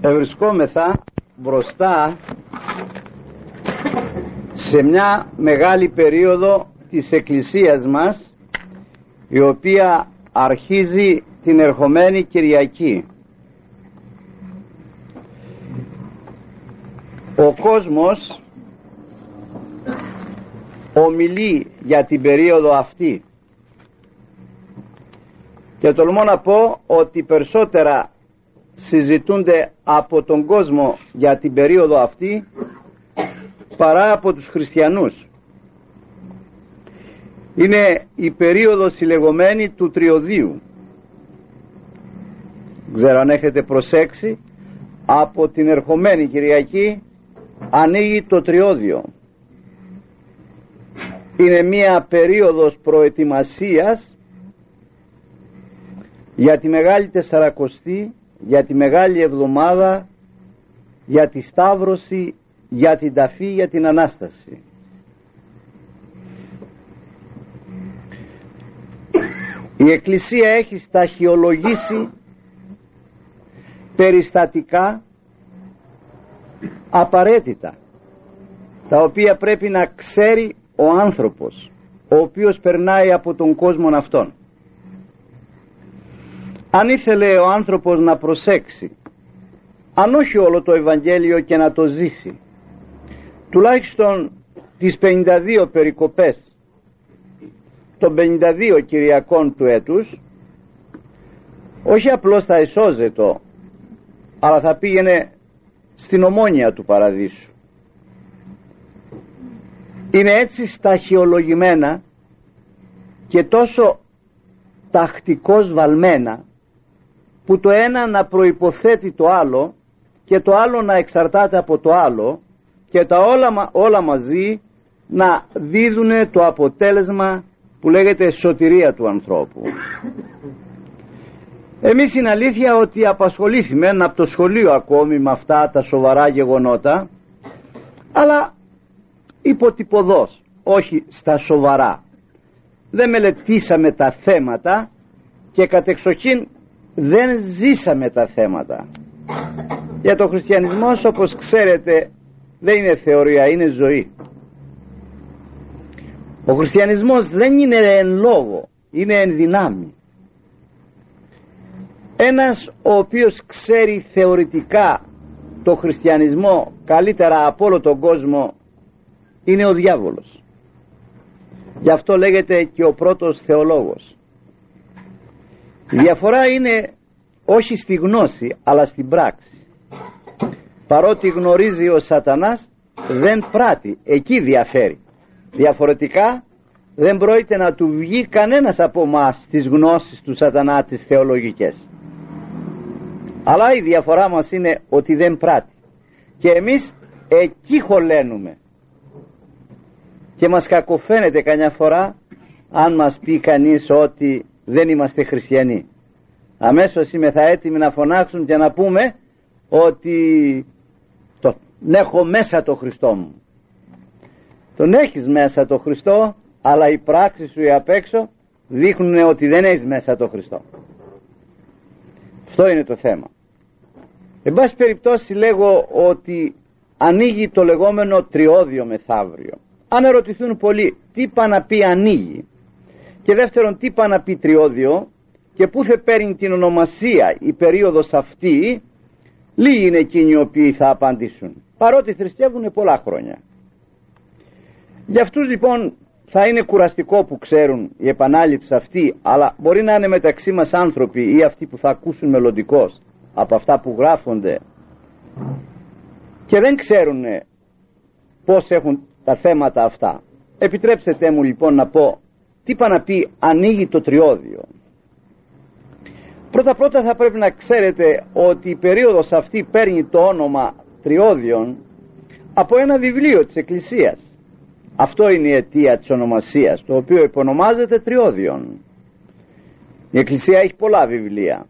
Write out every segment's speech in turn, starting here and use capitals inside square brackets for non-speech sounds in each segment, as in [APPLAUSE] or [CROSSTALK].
Ευρισκόμεθα μπροστά σε μια μεγάλη περίοδο της Εκκλησίας μας η οποία αρχίζει την ερχομένη Κυριακή. Ο κόσμος ομιλεί για την περίοδο αυτή και τολμώ να πω ότι περισσότερα συζητούνται από τον κόσμο για την περίοδο αυτή παρά από τους χριστιανούς. Είναι η περίοδος η λεγόμενη του τριωδίου. Ξέρω αν έχετε προσέξει από την ερχομένη Κυριακή ανοίγει το τριώδιο. Είναι μία περίοδος προετοιμασίας για τη Μεγάλη Τεσσαρακοστή για τη Μεγάλη Εβδομάδα, για τη Σταύρωση, για την Ταφή, για την Ανάσταση. Η Εκκλησία έχει σταχυολογήσει περιστατικά απαραίτητα τα οποία πρέπει να ξέρει ο άνθρωπος ο οποίος περνάει από τον κόσμο αυτόν αν ήθελε ο άνθρωπος να προσέξει αν όχι όλο το Ευαγγέλιο και να το ζήσει τουλάχιστον τις 52 περικοπές των 52 Κυριακών του έτους όχι απλώς θα εσώζετο αλλά θα πήγαινε στην ομόνια του παραδείσου. Είναι έτσι σταχυολογημένα και τόσο τακτικώς βαλμένα που το ένα να προϋποθέτει το άλλο και το άλλο να εξαρτάται από το άλλο και τα όλα, όλα μαζί να δίδουν το αποτέλεσμα που λέγεται σωτηρία του ανθρώπου. Εμείς είναι αλήθεια ότι απασχολήθημε από το σχολείο ακόμη με αυτά τα σοβαρά γεγονότα αλλά υποτυπωδώς, όχι στα σοβαρά. Δεν μελετήσαμε τα θέματα και κατεξοχήν δεν ζήσαμε τα θέματα. Για το χριστιανισμό όπως ξέρετε δεν είναι θεωρία είναι ζωή. Ο χριστιανισμός δεν είναι εν λόγω είναι εν δυνάμει. Ένας ο οποίος ξέρει θεωρητικά το χριστιανισμό καλύτερα από όλο τον κόσμο είναι ο διάβολος. Γι' αυτό λέγεται και ο πρώτος θεολόγος η διαφορά είναι όχι στη γνώση αλλά στην πράξη. Παρότι γνωρίζει ο σατανάς δεν πράττει. Εκεί διαφέρει. Διαφορετικά δεν πρόκειται να του βγει κανένας από εμάς τις γνώσεις του σατανά τις θεολογικές. Αλλά η διαφορά μας είναι ότι δεν πράττει. Και εμείς εκεί χωλένουμε. Και μας κακοφαίνεται καμιά φορά αν μας πει κανείς ότι δεν είμαστε χριστιανοί. Αμέσως είμαι θα έτοιμοι να φωνάξουν και να πούμε ότι το, έχω μέσα το Χριστό μου. Τον έχεις μέσα το Χριστό αλλά οι πράξεις σου οι απ' έξω δείχνουν ότι δεν έχεις μέσα το Χριστό. Αυτό είναι το θέμα. Εν πάση περιπτώσει λέγω ότι ανοίγει το λεγόμενο τριώδιο μεθαύριο. Αν ερωτηθούν πολλοί τι πά να πει ανοίγει; Και δεύτερον τι πά να πει τριώδιο και πού θα παίρνει την ονομασία η περίοδος αυτή λίγοι είναι εκείνοι οι οποίοι θα απαντήσουν. Παρότι θρησκεύουν πολλά χρόνια. Για αυτούς λοιπόν θα είναι κουραστικό που ξέρουν η επανάληψη αυτή αλλά μπορεί να είναι μεταξύ μας άνθρωποι ή αυτοί που θα ακούσουν μελλοντικώς από αυτά που γράφονται. Και δεν ξέρουν πως έχουν τα θέματα αυτά. Επιτρέψτε μου λοιπόν να πω τι πά να πει ανοίγει το τριώδιο. Πρώτα πρώτα θα πρέπει να ξέρετε ότι η περίοδος αυτή παίρνει το όνομα τριώδιον από ένα βιβλίο της Εκκλησίας. Αυτό είναι η αιτία της ονομασίας το οποίο υπονομάζεται τριώδιον. Η Εκκλησία έχει πολλά βιβλία.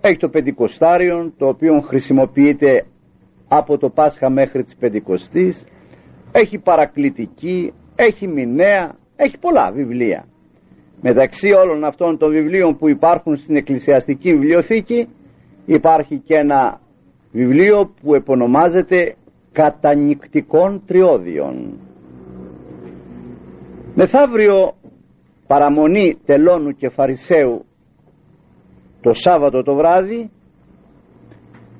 Έχει το Πεντηκοστάριον το οποίο χρησιμοποιείται από το Πάσχα μέχρι της Πεντηκοστής. Έχει παρακλητική έχει μηνέα έχει πολλά βιβλία. Μεταξύ όλων αυτών των βιβλίων που υπάρχουν στην εκκλησιαστική βιβλιοθήκη υπάρχει και ένα βιβλίο που επωνομάζεται «Κατανυκτικών τριώδιων». Μεθαύριο παραμονή τελώνου και φαρισαίου το Σάββατο το βράδυ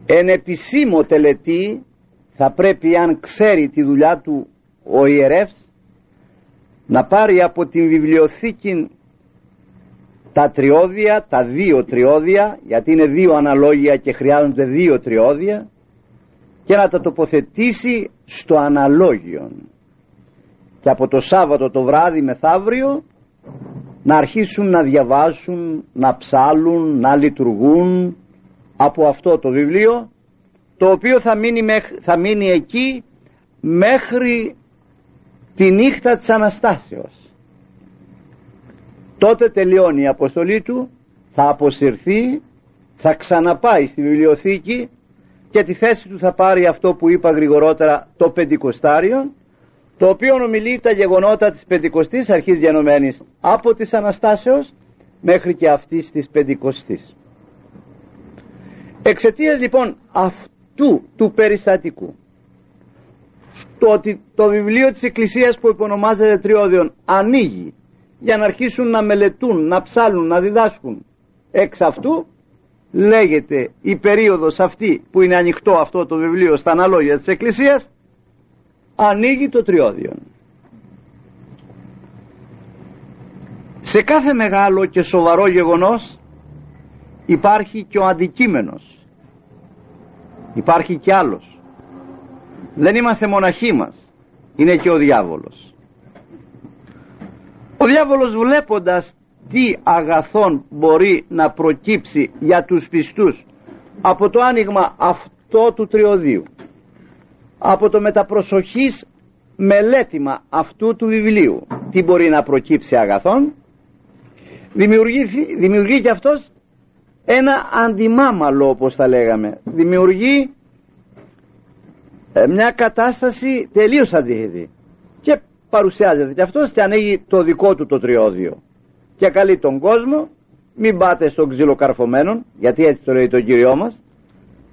εν επισήμο τελετή θα πρέπει αν ξέρει τη δουλειά του ο ιερεύς να πάρει από την βιβλιοθήκη τα τριώδια, τα δύο τριώδια γιατί είναι δύο αναλόγια και χρειάζονται δύο τριώδια και να τα τοποθετήσει στο αναλόγιο και από το Σάββατο το βράδυ μεθαύριο να αρχίσουν να διαβάσουν, να ψάλουν, να λειτουργούν από αυτό το βιβλίο το οποίο θα μείνει, θα μείνει εκεί μέχρι τη νύχτα της Αναστάσεως. Τότε τελειώνει η αποστολή του, θα αποσυρθεί, θα ξαναπάει στη βιβλιοθήκη και τη θέση του θα πάρει αυτό που είπα γρηγορότερα το Πεντηκοστάριο το οποίο ομιλεί τα γεγονότα της Πεντηκοστής αρχής διανομένης από της Αναστάσεως μέχρι και αυτής της Πεντηκοστής. Εξαιτίας λοιπόν αυτού του περιστατικού το ότι το βιβλίο της Εκκλησίας που υπονομάζεται Τριώδιον ανοίγει για να αρχίσουν να μελετούν, να ψάλουν, να διδάσκουν εξ αυτού λέγεται η περίοδος αυτή που είναι ανοιχτό αυτό το βιβλίο στα αναλόγια της Εκκλησίας ανοίγει το τριώδιον. Σε κάθε μεγάλο και σοβαρό γεγονός υπάρχει και ο αντικείμενος. Υπάρχει και άλλος. Δεν είμαστε μοναχοί μας. Είναι και ο διάβολος. Ο διάβολος βλέποντας τι αγαθόν μπορεί να προκύψει για τους πιστούς από το άνοιγμα αυτό του τριωδίου από το μεταπροσοχής μελέτημα αυτού του βιβλίου τι μπορεί να προκύψει αγαθόν δημιουργεί, δημιουργεί και αυτός ένα αντιμάμαλο όπως θα λέγαμε δημιουργεί ε, μια κατάσταση τελείως αντίθετη και παρουσιάζεται και αυτός και ανοίγει το δικό του το τριώδιο. Και καλεί τον κόσμο μην πάτε στον ξυλοκαρφωμένο γιατί έτσι το λέει το Κύριό μας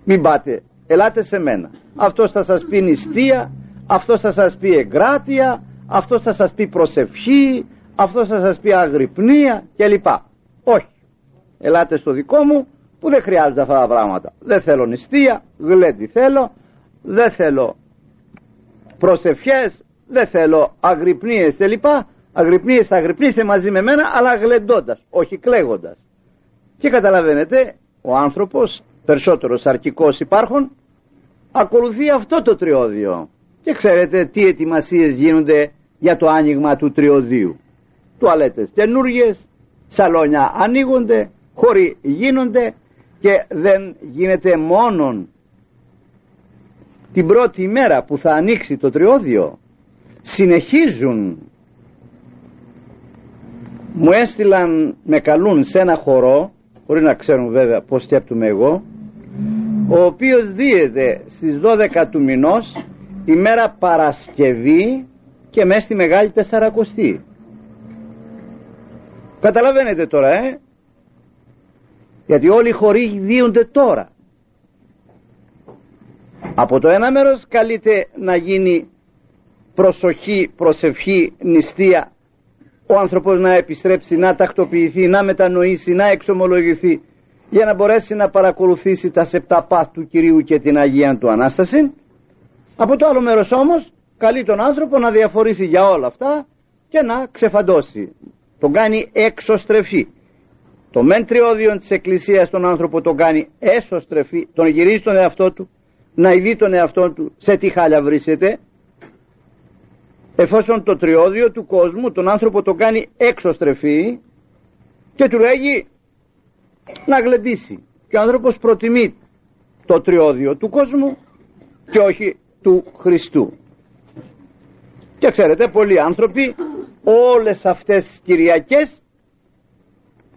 μην πάτε ελάτε σε μένα. Αυτός θα σας πει νηστεία αυτός θα σας πει εγκράτεια αυτός θα σας πει προσευχή αυτός θα σας πει αγρυπνία κλπ. Όχι. Ελάτε στο δικό μου που δεν χρειάζεται αυτά τα πράγματα. Δεν θέλω νηστεία γλέντι θέλω δεν θέλω προσευχές δεν θέλω αγρυπνίες κλπ αγρυπνίες θα αγρυπνήσετε μαζί με μένα αλλά γλεντώντας όχι κλαίγοντας. Και καταλαβαίνετε ο άνθρωπος περισσότερος αρκικός υπάρχουν ακολουθεί αυτό το τριώδιο. Και ξέρετε τι ετοιμασίες γίνονται για το άνοιγμα του τριωδίου τουαλέτες καινούργιες, σαλόνια ανοίγονται χώροι γίνονται και δεν γίνεται μόνον την πρώτη μέρα που θα ανοίξει το τριώδιο συνεχίζουν μου έστειλαν με καλούν σε ένα χορό χωρίς να ξέρουν βέβαια πως σκέπτομαι εγώ ο οποίος δίεται στις 12 του μηνός ημέρα Παρασκευή και μέσα στη Μεγάλη Τεσσαρακοστή. Καταλαβαίνετε τώρα, ε; Γιατί όλοι οι χωρί δίονται τώρα. Από το ένα μέρος καλείται να γίνει προσοχή, προσευχή, νηστεία ο άνθρωπος να επιστρέψει, να τακτοποιηθεί, να μετανοήσει, να εξομολογηθεί για να μπορέσει να παρακολουθήσει τα σεπτά πάθ του Κυρίου και την Αγία του Ανάσταση. Από το άλλο μέρος όμως καλεί τον άνθρωπο να διαφορήσει για όλα αυτά και να ξεφαντώσει. Τον κάνει εξωστρεφή. Το μεν τριώδιο της Εκκλησίας τον άνθρωπο τον κάνει έσωστρεφή, τον γυρίζει τον εαυτό του, να ειδεί τον εαυτό του σε τι χάλια βρίσκεται, εφόσον το τριώδιο του κόσμου τον άνθρωπο τον κάνει έξωστρεφή και του λέγει να γλεντήσει. Και ο άνθρωπος προτιμεί το τριώδιο του κόσμου και όχι του Χριστού. Και ξέρετε πολλοί άνθρωποι όλες αυτές τις Κυριακές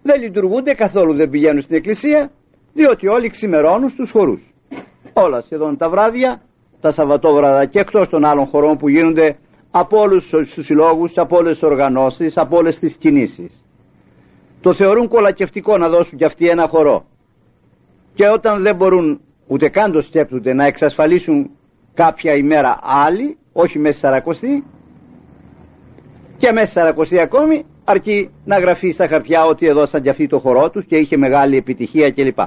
δεν λειτουργούνται καθόλου δεν πηγαίνουν στην εκκλησία διότι όλοι ξημερώνουν στους χορούς όλα σχεδόν τα βράδια τα Σαββατόβραδα και εκτός των άλλων χωρών που γίνονται από όλους τους συλλόγους, από όλες τις οργανώσεις, από όλες τις κινήσεις το θεωρούν κολακευτικό να δώσουν κι αυτοί ένα χορό. και όταν δεν μπορούν ούτε καν το σκέπτονται να εξασφαλίσουν κάποια ημέρα άλλη όχι μέσα σαρακοστή και μέσα σαρακοστή ακόμη αρκεί να γραφεί στα χαρτιά ότι έδωσαν και αυτοί το χορό τους και είχε μεγάλη επιτυχία κλπ.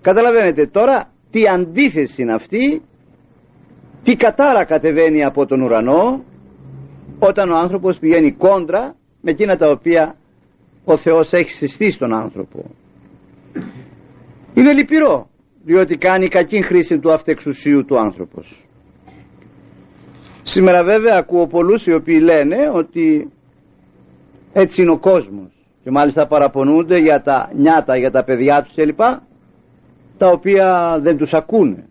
Καταλαβαίνετε τώρα τι αντίθεση είναι αυτή, τι κατάρα κατεβαίνει από τον ουρανό όταν ο άνθρωπος πηγαίνει κόντρα με εκείνα τα οποία ο Θεός έχει συστήσει στον άνθρωπο. Είναι λυπηρό διότι κάνει κακή χρήση του αυτεξουσίου του άνθρωπος. Σήμερα βέβαια ακούω πολλούς οι οποίοι λένε ότι έτσι είναι ο κόσμος και μάλιστα παραπονούνται για τα νιάτα, για τα παιδιά τους κλπ τα οποία δεν τους ακούνε.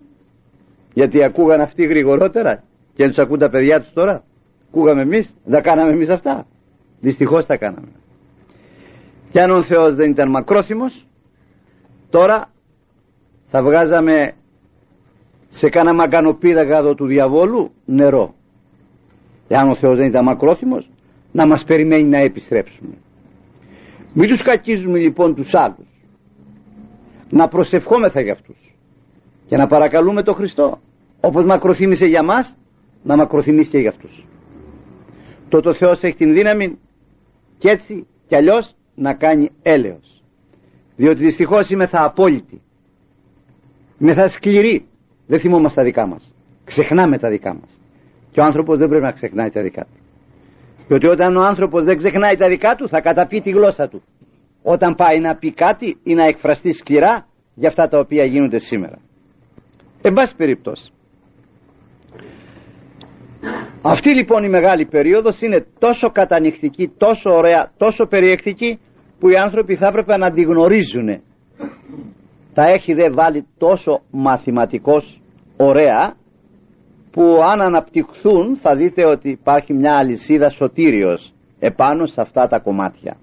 Γιατί ακούγαν αυτοί γρηγορότερα και δεν τους ακούν τα παιδιά τους τώρα ακούγαμε εμείς, δεν κάναμε εμείς αυτά. Δυστυχώς τα κάναμε. Και αν ο Θεός δεν ήταν μακρόθυμος τώρα θα βγάζαμε σε κάνα μαγκανοπίδαγαδο του διαβόλου νερό. Εάν ο Θεός δεν ήταν μακρόθυμος να μας περιμένει να επιστρέψουμε. Μην τους κακίζουμε λοιπόν τους άλλους να προσευχόμεθα για αυτούς. Και να παρακαλούμε τον Χριστό όπως μακροθύμησε για μας να μακροθυμήσει και για αυτούς. Τότε ο Θεός έχει την δύναμη και έτσι κι αλλιώς να κάνει έλεος. Διότι δυστυχώς είμαι θα απόλυτη. Είμαι θα σκληρή. Δεν θυμόμαστε τα δικά μας. Ξεχνάμε τα δικά μας. Και ο άνθρωπος δεν πρέπει να ξεχνάει τα δικά του. Διότι όταν ο άνθρωπος δεν ξεχνάει τα δικά του θα καταπεί τη γλώσσα του όταν πάει να πει κάτι ή να εκφραστεί σκληρά για αυτά τα οποία γίνονται σήμερα. Εν πάση περιπτώσει. Αυτή λοιπόν η μεγάλη περίοδος είναι τόσο κατανυχτική, τόσο ωραία, τόσο περιεκτική που οι άνθρωποι θα έπρεπε να τη γνωρίζουν. Τα έχει δε βάλει τόσο μαθηματικός ωραία που αν αναπτυχθούν θα δείτε ότι υπάρχει μια αλυσίδα σωτήριος επάνω σε αυτά τα κομμάτια.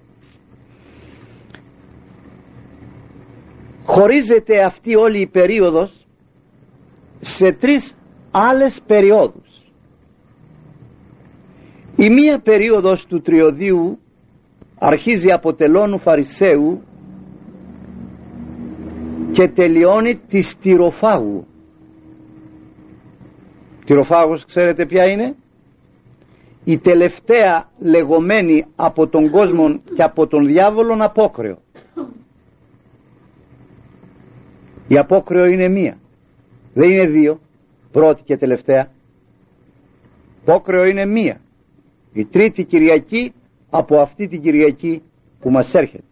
Χωρίζεται αυτή όλη η περίοδος σε τρεις άλλες περιόδους. Η μία περίοδος του τριωδίου αρχίζει από τελώνου Φαρισαίου και τελειώνει τη τυροφάγου. Τυροφάγος ξέρετε ποια είναι; Η τελευταία λεγόμενη από τον κόσμο και από τον διάβολον απόκρεο. Η απόκριο είναι μία. Δεν είναι δύο. Πρώτη και τελευταία. Απόκριο είναι μία. Η τρίτη Κυριακή από αυτή την Κυριακή που μας έρχεται.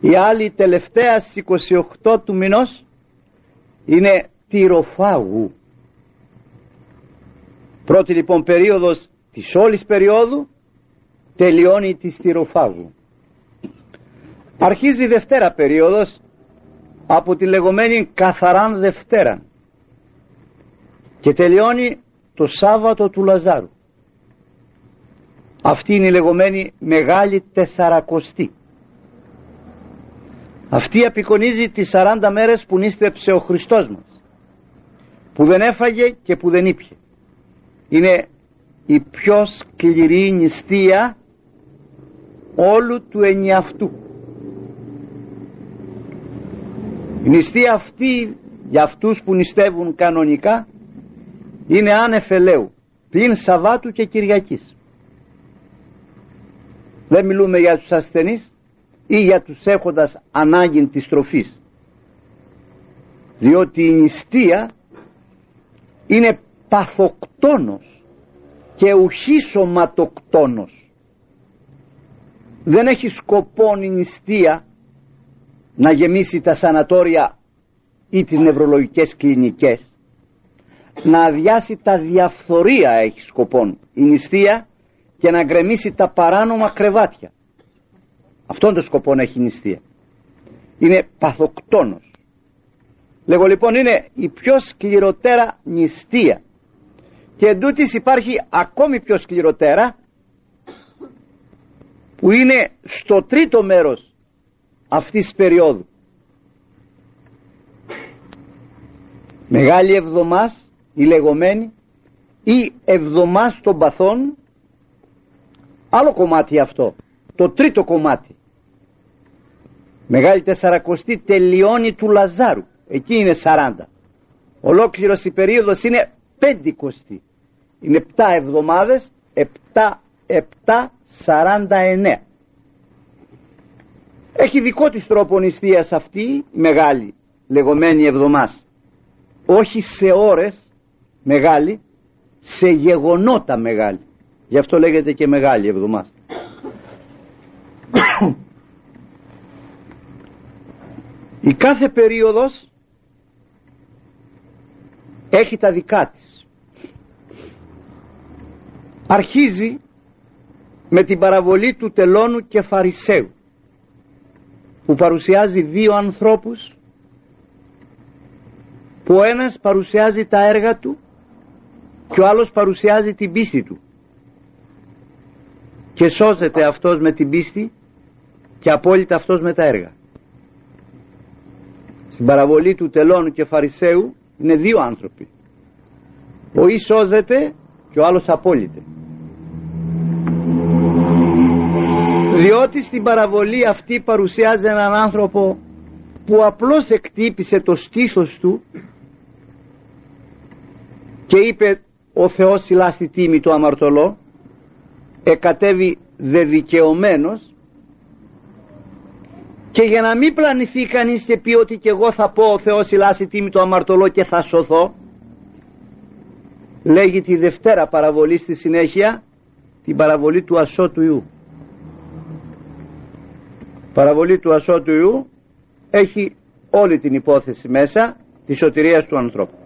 Η άλλη τελευταία στις 28 του μηνός είναι τυροφάγου. Πρώτη λοιπόν περίοδος της όλης περίοδου τελειώνει της τυροφάγου. Αρχίζει η δευτέρα περίοδος από τη λεγόμενη καθαράν Δευτέρα και τελειώνει το Σάββατο του Λαζάρου. Αυτή είναι η λεγόμενη Μεγάλη Τεσσαρακοστή. Αυτή απεικονίζει τις 40 μέρες που νίστεψε ο Χριστός μας που δεν έφαγε και που δεν ήπια. Είναι η πιο σκληρή νηστεία όλου του ενιαυτού. Η νηστεία αυτή για αυτούς που νηστεύουν κανονικά είναι ανεφελαίου πλην Σαββάτου και Κυριακής. Δεν μιλούμε για τους ασθενείς ή για τους έχοντας ανάγκη της τροφής. Διότι η νηστεία είναι παθοκτόνος και ουχή σωματοκτόνος. Δεν έχει σκοπό η νηστεία να γεμίσει τα σανατόρια ή τις νευρολογικές κλινικές να αδειάσει τα διαφθορία έχει σκοπόν η νηστεία και να γκρεμίσει τα παράνομα κρεβάτια. Αυτόν τον σκοπό έχει η νηστεία. Είναι παθοκτόνος. Λέγω λοιπόν είναι η πιο σκληροτέρα νηστεία. Και εντούτοις υπάρχει ακόμη πιο σκληροτέρα που είναι στο τρίτο μέρος αυτής της περίοδου. Μεγάλη εβδομάς η λεγόμενη ή εβδομάς των παθών άλλο κομμάτι αυτό το τρίτο κομμάτι Μεγάλη Τεσσαρακοστή τελειώνει του Λαζάρου. Εκεί είναι 40. Ολόκληρος η περίοδος είναι πεντηκοστή. Είναι 7 εβδομάδες, 7, 7, 49. Έχει δικό της τρόπο νηστείας αυτή η μεγάλη λεγόμενη εβδομάς. Όχι σε ώρες μεγάλη, σε γεγονότα μεγάλη. Γι' αυτό λέγεται και μεγάλη εβδομάς. [COUGHS] Η κάθε περίοδος έχει τα δικά της. Αρχίζει με την παραβολή του τελώνου και φαρισαίου που παρουσιάζει δύο ανθρώπους που ο ένας παρουσιάζει τα έργα του και ο άλλος παρουσιάζει την πίστη του. Και σώζεται αυτός με την πίστη και απόλυτα αυτός με τα έργα. Στην παραβολή του τελώνου και φαρισαίου είναι δύο άνθρωποι. Ο ή σώζεται και ο άλλος απόλυτε διότι στην παραβολή αυτή παρουσιάζει έναν άνθρωπο που απλώς εκτύπησε το στήθος του και είπε ο Θεός σιλά στη τίμη του αμαρτωλό εκατέβει δεδικαιωμένος και για να μην πλανηθεί κανείς και πει ότι και εγώ θα πω ο Θεός σιλά στη τίμη του αμαρτωλό και θα σωθώ λέγει τη Δευτέρα παραβολή στη συνέχεια την παραβολή του ασώτου Ιού παραβολή του ασώτου Ιού έχει όλη την υπόθεση μέσα της σωτηρίας του ανθρώπου.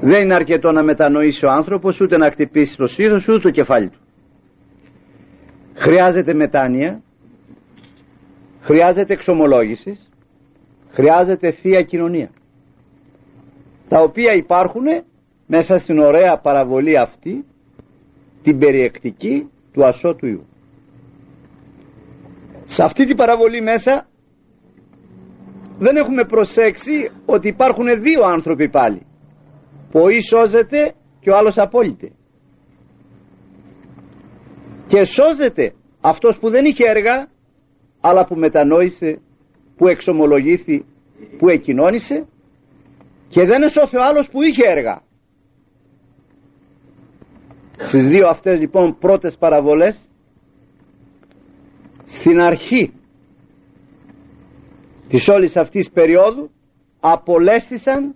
Δεν είναι αρκετό να μετανοήσει ο άνθρωπος ούτε να χτυπήσει το στήθος ούτε το κεφάλι του. Χρειάζεται μετάνοια χρειάζεται εξομολόγησης χρειάζεται θεία κοινωνία. Τα οποία υπάρχουν μέσα στην ωραία παραβολή αυτή την περιεκτική του ασώτου Ιού σε αυτή την παραβολή μέσα δεν έχουμε προσέξει ότι υπάρχουν δύο άνθρωποι πάλι. Που ο σώζεται και ο άλλος απόλυτε και σώζεται αυτός που δεν είχε έργα αλλά που μετανόησε που εξομολογήθη που εκοινώνησε και δεν εσώθε ο άλλος που είχε έργα. Στις δύο αυτές λοιπόν πρώτες παραβολές στην αρχή της όλης αυτής περίοδου απολέστησαν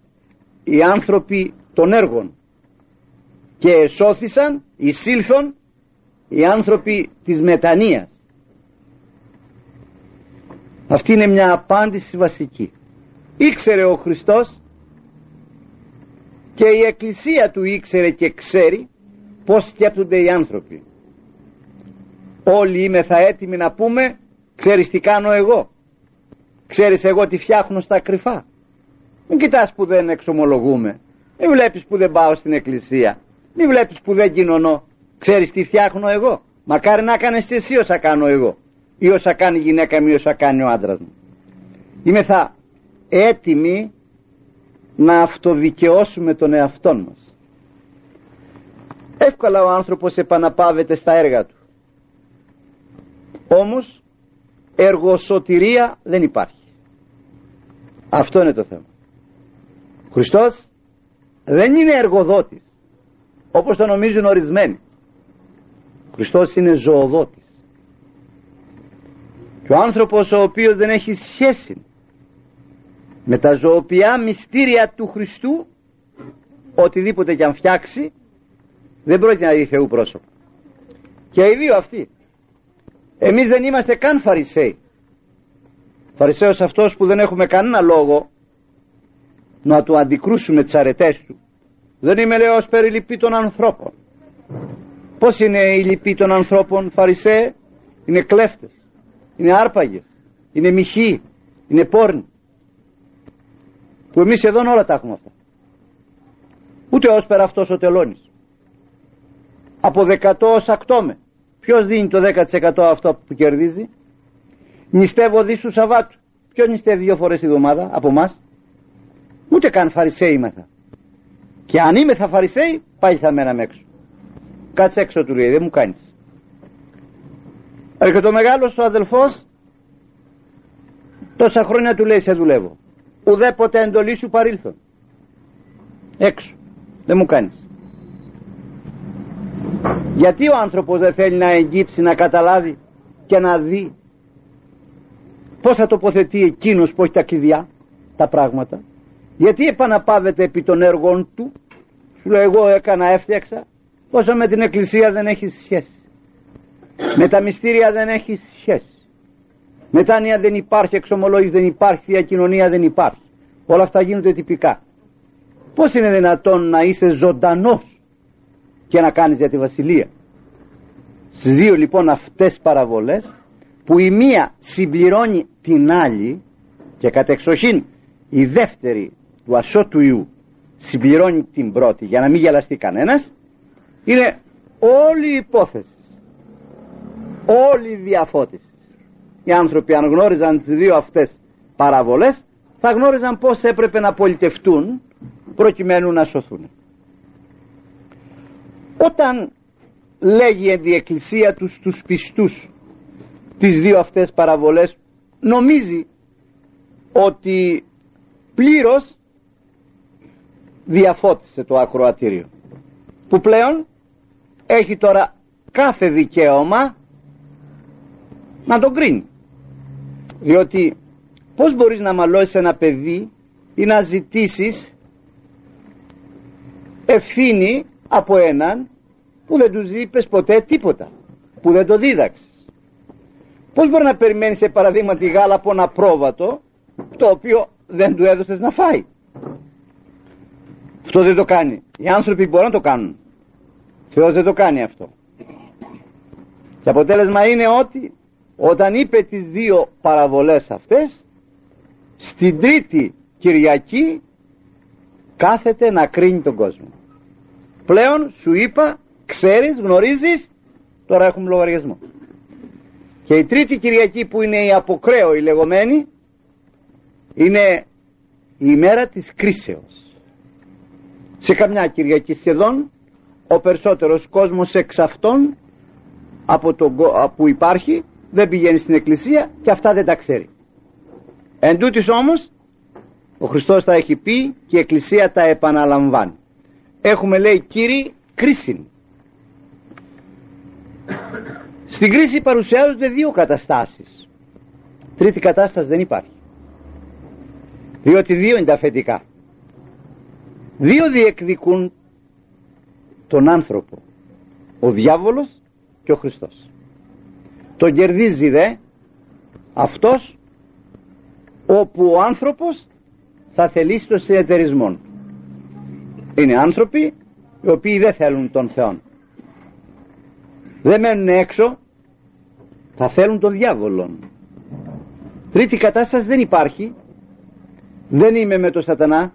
οι άνθρωποι των έργων και εσώθησαν, εισήλθον οι άνθρωποι της μετανοίας. Αυτή είναι μια απάντηση βασική. Ήξερε ο Χριστός και η Εκκλησία του ήξερε και ξέρει πώς σκέπτονται οι άνθρωποι. Όλοι είμαι θα έτοιμοι να πούμε ξέρεις τι κάνω εγώ. Ξέρεις εγώ τι φτιάχνω στα κρυφά. Μην κοιτάς που δεν εξομολογούμε. Μην βλέπεις που δεν πάω στην εκκλησία. Μην βλέπεις που δεν κοινωνώ. Ξέρεις τι φτιάχνω εγώ. Μακάρι να κάνεις εσύ όσα κάνω εγώ. Ή όσα κάνει η γυναίκα μου ή όσα κάνει ο άντρας μου. Είμαι θα έτοιμοι να αυτοδικαιώσουμε τον εαυτό μας. Εύκολα ο άνθρωπος επαναπάβεται στα έργα του. Όμως εργοσωτηρία δεν υπάρχει. Αυτό είναι το θέμα. Ο Χριστός δεν είναι εργοδότης όπως το νομίζουν ορισμένοι. Ο Χριστός είναι ζωοδότης. Και ο άνθρωπος ο οποίος δεν έχει σχέση με τα ζωοποιιά μυστήρια του Χριστού οτιδήποτε και αν φτιάξει δεν πρόκειται να δει Θεού πρόσωπο. Και οι δύο αυτοί εμείς δεν είμαστε καν φαρισαίοι. Φαρισαίος αυτός που δεν έχουμε κανένα λόγο να του αντικρούσουμε τις αρετές του. Δεν είμαι λέω ως περιληπή των ανθρώπων. Πώς είναι οι λυπή των ανθρώπων φαρισαίοι; Είναι κλέφτες, είναι άρπαγες, είναι μοιχοί, είναι πόρνοι. Που εμείς εδώ όλα τα έχουμε αυτά. Ούτε ως πέρα αυτός ο τελώνης. Από δεκατός ως ακτόμε. Ποιος δίνει το 10% αυτό που κερδίζει; Νηστεύω δις του Σαββάτου. Ποιος νηστεύει δύο φορές τη εβδομάδα από εμάς; Ούτε καν φαρισαίοι είμαστε. Και αν είμαι θα φαρισαίοι πάλι θα μέναμε έξω. Κάτσε έξω του λέει δεν μου κάνεις. Έρχεται ο μεγάλος ο αδελφός τόσα χρόνια του λέει σε δουλεύω ουδέποτε εντολή σου παρήλθον έξω δεν μου κάνεις γιατί ο άνθρωπος δεν θέλει να εγγύψει να καταλάβει και να δει πως θα τοποθετεί εκείνος που έχει τα κλειδιά τα πράγματα. Γιατί επαναπάβεται επί των έργων του. Σου λέω εγώ έκανα έφτιαξα όσο με την εκκλησία δεν έχει σχέση. Με τα μυστήρια δεν έχει σχέση. Μετάνοια δεν υπάρχει εξομολόγηση δεν υπάρχει διακοινωνία δεν υπάρχει. Όλα αυτά γίνονται τυπικά. Πως είναι δυνατόν να είσαι ζωντανός και να κάνεις για τη βασιλεία. Στις δύο λοιπόν αυτές παραβολές που η μία συμπληρώνει την άλλη και κατεξοχήν η δεύτερη του ασώτου Ιού συμπληρώνει την πρώτη για να μην γελαστεί κανένας είναι όλη η υπόθεση. Όλη η διαφώτιση. Οι άνθρωποι αν γνώριζαν τις δύο αυτές παραβολές θα γνώριζαν πως έπρεπε να πολιτευτούν προκειμένου να σωθούν όταν λέγει η Εκκλησία τους τους πιστούς τις δύο αυτές παραβολές νομίζει ότι πλήρως διαφώτισε το ακροατήριο που πλέον έχει τώρα κάθε δικαίωμα να τον κρίνει. Διότι πως μπορείς να μαλώσεις ένα παιδί ή να ζητήσεις ευθύνη από έναν που δεν τους είπες ποτέ τίποτα που δεν το δίδαξες. Πως μπορεί να περιμένεις σε παραδείγματι γάλα από ένα πρόβατο το οποίο δεν του έδωσες να φάει; Αυτό δεν το κάνει. Οι άνθρωποι μπορούν να το κάνουν. Θεός δεν το κάνει αυτό. Και αποτέλεσμα είναι ότι όταν είπε τις δύο παραβολές αυτές στην τρίτη Κυριακή κάθεται να κρίνει τον κόσμο πλέον σου είπα ξέρεις, γνωρίζεις τώρα έχουμε λογαριασμό. Και η τρίτη Κυριακή που είναι η αποκραίο η λεγόμενη είναι η ημέρα της κρίσεως. Σε καμιά Κυριακή σχεδόν ο περισσότερος κόσμος εξ αυτών από το, που υπάρχει δεν πηγαίνει στην εκκλησία και αυτά δεν τα ξέρει. Εν τούτης όμως ο Χριστός τα έχει πει και η εκκλησία τα επαναλαμβάνει έχουμε λέει κύριοι κρίση στην κρίση παρουσιάζονται δύο καταστάσεις. Τρίτη κατάσταση δεν υπάρχει. Διότι δύο είναι τα αφεντικά. Δύο διεκδικούν τον άνθρωπο. Ο διάβολος και ο Χριστός. Τον κερδίζει δε αυτός όπου ο άνθρωπος θα θελήσει το συνεταιρισμό είναι άνθρωποι οι οποίοι δεν θέλουν τον Θεό δεν μένουν έξω. Θα θέλουν τον διάβολο τρίτη κατάσταση δεν υπάρχει. Δεν είμαι με τον σατανά.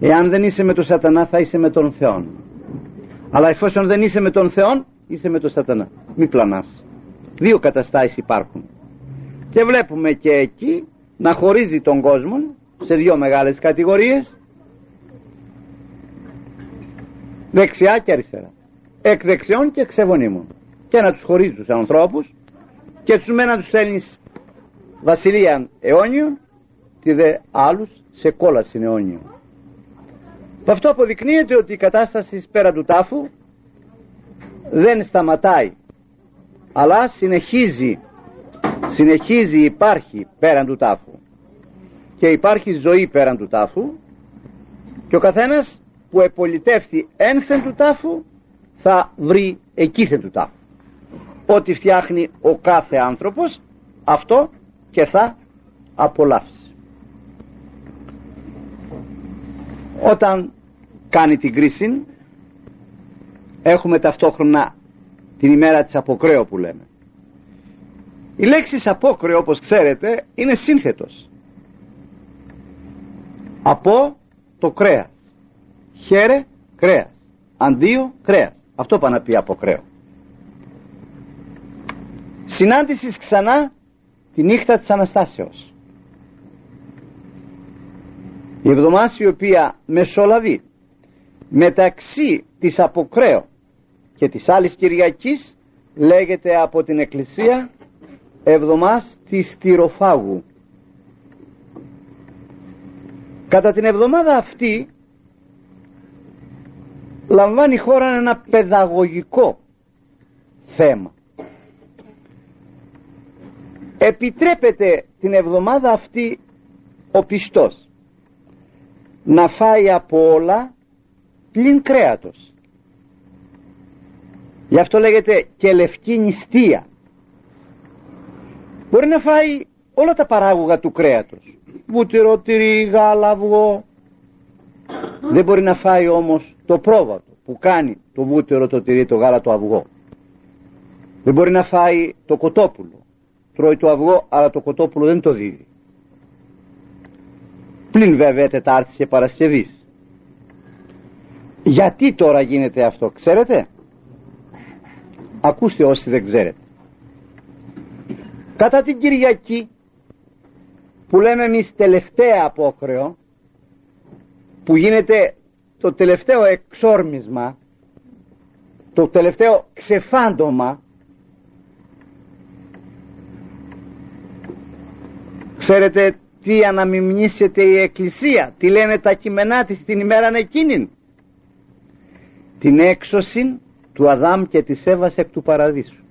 Εάν δεν είσαι με τον σατανά θα είσαι με τον Θεό αλλά εφόσον δεν είσαι με τον Θεό είσαι με τον σατανά. Μη πλανάς. Δύο καταστάσεις υπάρχουν. Και βλέπουμε και εκεί να χωρίζει τον κόσμο σε δύο μεγάλες κατηγορίες δεξιά και αριστερά. Εκ δεξιών και ξεβονίμων. Και να τους χωρίζει τους ανθρώπους και τους μένα τους στέλνει βασιλεία αιώνιων και δε άλλους σε κόλαση αιώνιο. Αυτό αποδεικνύεται ότι η κατάσταση πέρα του τάφου δεν σταματάει αλλά συνεχίζει συνεχίζει υπάρχει πέραν του τάφου. Και υπάρχει ζωή πέραν του τάφου και ο καθένας που επολιτεύει ένθεν του τάφου θα βρει εκείθεν του τάφου. Ό,τι φτιάχνει ο κάθε άνθρωπος αυτό και θα απολαύσει. Όταν κάνει την κρίση έχουμε ταυτόχρονα την ημέρα της αποκρέω που λέμε. Η λέξη απόκρεο όπως ξέρετε είναι σύνθετος. Από το κρέας χέρε κρέας. Αντίο κρέας. Αυτό πάνε να πει αποκρέο συνάντησης ξανά τη νύχτα της Αναστάσεως. Η εβδομάδα η οποία μεσολαβεί μεταξύ της αποκρέω και της άλλης Κυριακής λέγεται από την Εκκλησία εβδομάς της Τυροφάγου κατά την εβδομάδα αυτή λαμβάνει η χώρα ένα παιδαγωγικό θέμα. Επιτρέπεται την εβδομάδα αυτή ο πιστός να φάει από όλα πλην κρέατος. Γι' αυτό λέγεται και λευκή νηστεία μπορεί να φάει όλα τα παράγωγα του κρέατος. Βούτυρο, τυρί, γάλα, αυγό. Δεν μπορεί να φάει όμως το πρόβατο που κάνει το βούτυρο, το τυρί, το γάλα, το αυγό. Δεν μπορεί να φάει το κοτόπουλο. Τρώει το αυγό αλλά το κοτόπουλο δεν το δίδει. Πλην βέβαια Τετάρτης και Παρασκευής. Γιατί τώρα γίνεται αυτό ξέρετε; Ακούστε όσοι δεν ξέρετε. Κατά την Κυριακή που λέμε εμείς τελευταία απόχρεο που γίνεται το τελευταίο εξόρμισμα το τελευταίο ξεφάντωμα ξέρετε τι αναμιμνήσεται η Εκκλησία τι λένε τα κειμενά της την ημέρα εκείνη την έξωση του Αδάμ και της Εύας εκ του Παραδείσου.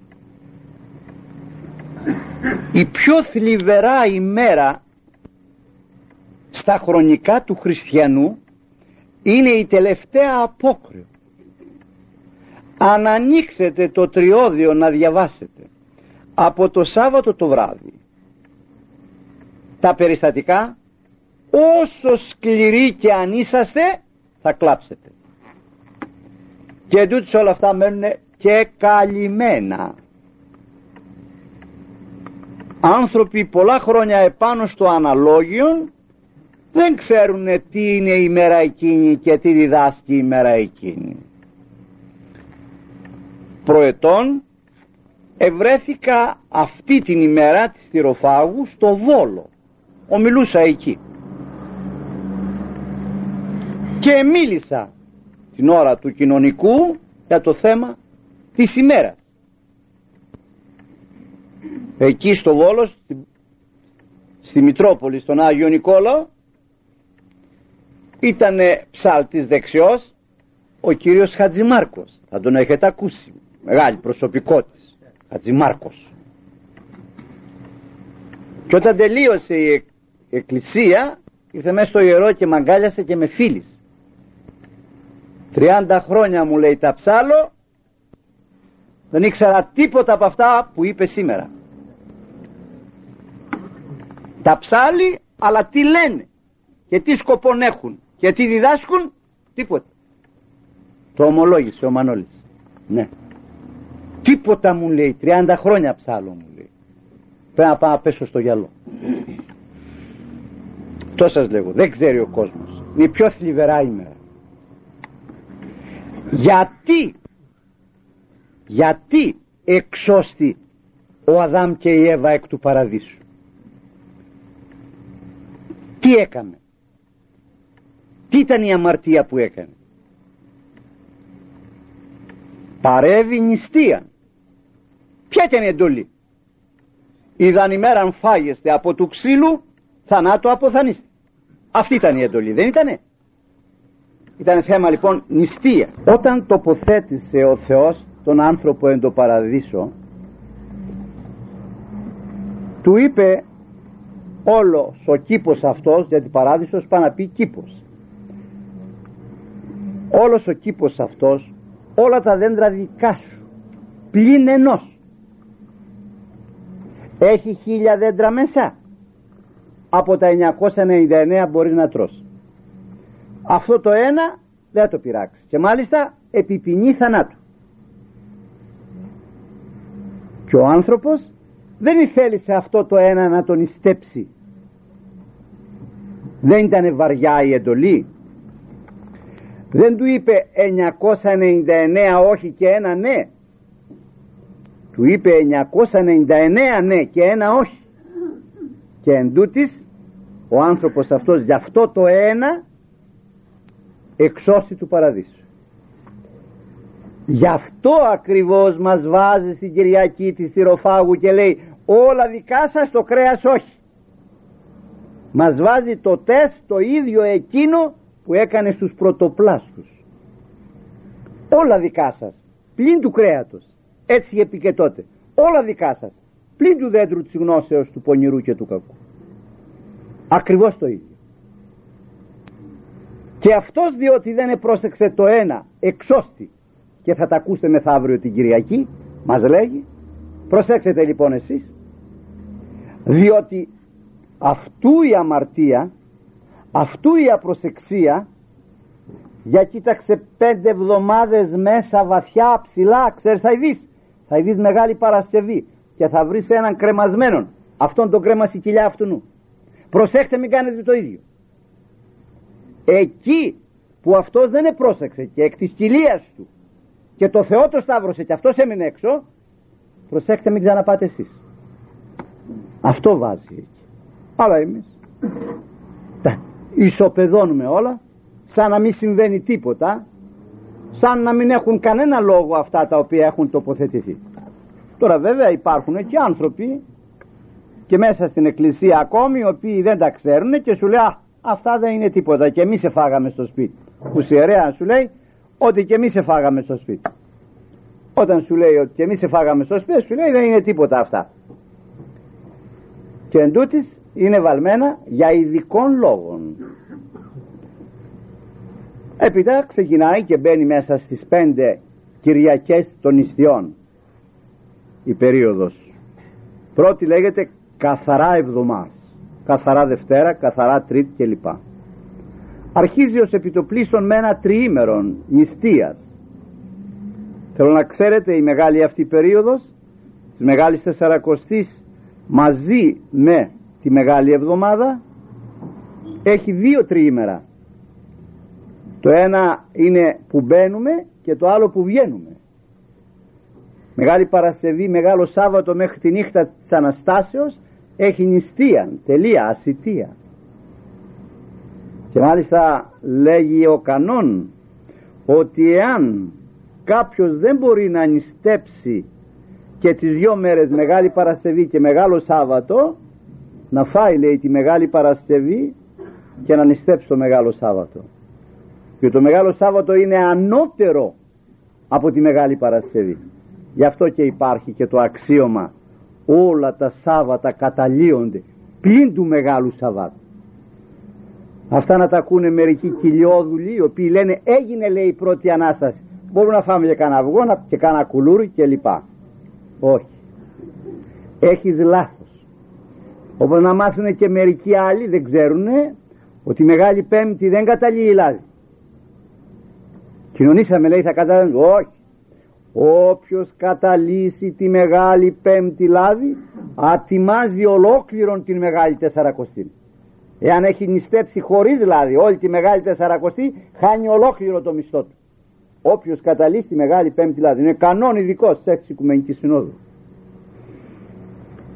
Η πιο θλιβερά ημέρα στα χρονικά του χριστιανού είναι η τελευταία απόκριο αν ανοίξετε το τριώδιο να διαβάσετε από το Σάββατο το βράδυ τα περιστατικά όσο σκληροί και αν είσαστε θα κλάψετε. Και εντούτοις όλα αυτά μένουν και καλυμμένα. Άνθρωποι πολλά χρόνια επάνω στο αναλόγιο δεν ξέρουν τι είναι η μέρα εκείνη και τι διδάσκει η μέρα εκείνη. Προετών ευρέθηκα αυτή την ημέρα της θηροφάγου στο Βόλο. Ομιλούσα εκεί. Και μίλησα την ώρα του κοινωνικού για το θέμα της ημέρας. Εκεί στο Βόλος στη, στη Μητρόπολη στον Άγιο Νικόλαο ήταν ψάλτης δεξιός ο κύριος Χατζημάρκος. Θα τον έχετε ακούσει. Μεγάλη προσωπικότης. Χατζημάρκος. Και όταν τελείωσε η εκκλησία ήρθε μέσα στο ιερό και μαγκάλιασε και με φίλης 30 χρόνια μου λέει τα ψάλω δεν ήξερα τίποτα από αυτά που είπε σήμερα. Τα ψάλει αλλά τι λένε και τι σκοπόν έχουν και τι διδάσκουν; Τίποτα. Το ομολόγησε ο Μανώλης. Ναι. Τίποτα μου λέει. 30 χρόνια ψάλω μου λέει. Πρέπει να πάω να πέσω στο γυαλό. Αυτό σας λέγω. Δεν ξέρει ο κόσμος. Είναι η πιο θλιβερά ημέρα. Γιατί γιατί εξώστη ο Αδάμ και η Εύα εκ του παραδείσου; Τι έκαμε; Τι ήταν η αμαρτία που έκανε; Παρεύει νηστεία ποια ήταν η εντολή; Είδαν ημέραν φάγεστε από του ξύλου θανάτου αποθανίστε αυτή ήταν η εντολή δεν ήτανε; Ήταν θέμα λοιπόν νηστεία. Όταν τοποθέτησε ο Θεός τον άνθρωπο εν το παραδείσο του είπε όλος ο κήπος αυτός γιατί παράδεισος πάει να πει κήπος όλος ο κήπος αυτός όλα τα δέντρα δικά σου πλην ενός. Έχει χίλια δέντρα μέσα. Από τα 999 μπορεί να τρώσει αυτό το ένα δεν το πειράξεις. Και μάλιστα επιπινεί θανάτου. Και ο άνθρωπος δεν θέλησε αυτό το ένα να τον ιστέψει. Δεν ήταν βαριά η εντολή δεν του είπε 999 όχι και ένα ναι. Του είπε 999 ναι και ένα όχι. Και εν τούτης, ο άνθρωπος αυτός γι' αυτό το ένα εξώσει του παραδείσου. Γι' αυτό ακριβώς μας βάζει στην Κυριακή της Θηροφάγου και λέει όλα δικά σας το κρέας όχι μας βάζει το τεστ το ίδιο εκείνο που έκανε στους πρωτοπλάστους. Όλα δικά σας πλην του κρέατος. Έτσι είπε και τότε. Όλα δικά σας πλην του δέντρου της γνώσεως του πονηρού και του κακού. Ακριβώς το ίδιο. Και αυτός διότι δεν επρόσεξε το ένα εξώστη και θα τα ακούσετε μεθαύριο την Κυριακή μας λέγει προσέξτε λοιπόν εσείς διότι αυτού η αμαρτία αυτού η απροσεξία για κοίταξε πέντε εβδομάδες μέσα βαθιά ψηλά ξέρεις θα ειδείς. Θα ειδείς Μεγάλη Παρασκευή και θα βρεις έναν κρεμασμένον. Αυτόν τον κρέμασε η κοιλιά αυτού προσέξτε μην κάνετε το ίδιο. Εκεί που αυτός δεν επρόσεξε και εκ της κοιλίας του και το Θεό το σταύρωσε και αυτός έμεινε έξω προσέξτε μην ξαναπάτε εσείς. Αυτό βάζει εκεί. Αλλά εμείς. Τα ισοπεδώνουμε όλα σαν να μην συμβαίνει τίποτα σαν να μην έχουν κανένα λόγο αυτά τα οποία έχουν τοποθετηθεί. Τώρα βέβαια υπάρχουν και άνθρωποι και μέσα στην εκκλησία ακόμη οι οποίοι δεν τα ξέρουν και σου λέει αυτά δεν είναι τίποτα και εμείς σε φάγαμε στο σπίτι που σε σου λέει ότι και εμείς σε φάγαμε στο σπίτι. Όταν σου λέει ότι και εμείς σε φάγαμε στο σπίτι σου λέει δεν είναι τίποτα αυτά και εν είναι βαλμένα για ειδικών λόγων έπειτα ξεκινάει και μπαίνει μέσα στις πέντε Κυριακές των Ιστιών η περίοδος πρώτη λέγεται καθαρά εβδομάς καθαρά Δευτέρα, καθαρά Τρίτη κλπ. Αρχίζει ως επιτοπλίστων με ένα τριήμερον νηστείας. Θέλω να ξέρετε η μεγάλη αυτή περίοδος της Μεγάλης Τεσσαρακοστής μαζί με τη Μεγάλη Εβδομάδα έχει δύο τριήμερα. Το ένα είναι που μπαίνουμε και το άλλο που βγαίνουμε. Μεγάλη Παρασκευή, Μεγάλο Σάββατο μέχρι τη νύχτα της Αναστάσεως έχει νηστεία, τελεία, ασυτεία. Και μάλιστα λέγει ο κανόν ότι εάν κάποιος δεν μπορεί να νηστέψει και τις δυο μέρες Μεγάλη Παρασκευή και Μεγάλο Σάββατο να φάει λέει τη Μεγάλη Παρασκευή και να νηστέψει το Μεγάλο Σάββατο. Και το Μεγάλο Σάββατο είναι ανώτερο από τη Μεγάλη Παρασκευή. Γι' αυτό και υπάρχει και το αξίωμα. Όλα τα Σάββατα καταλύονται πλην του Μεγάλου Σαββάτου. Αυτά να τα ακούνε μερικοί κυλιόδουλοι οι οποίοι λένε έγινε λέει η πρώτη Ανάσταση. Μπορούμε να φάμε και κανένα αυγό και κανένα κουλούρι και λοιπά όχι. Έχεις λάθος. Όπως να μάθουν και μερικοί άλλοι δεν ξέρουν ότι η Μεγάλη Πέμπτη δεν καταλύει η λάδι. Κοινωνήσαμε λέει θα καταλύει όχι. Όποιος καταλύσει τη Μεγάλη Πέμπτη λάδι ατιμάζει ολόκληρον την Μεγάλη Τεσσαρακοστή. Εάν έχει νηστέψει χωρίς λάδι όλη τη Μεγάλη Τεσσαρακοστή χάνει ολόκληρο το μισθό του όποιος καταλύσει τη Μεγάλη Πέμπτη λάδι είναι κανόν ειδικό της έξι Οικουμενικής Συνόδου.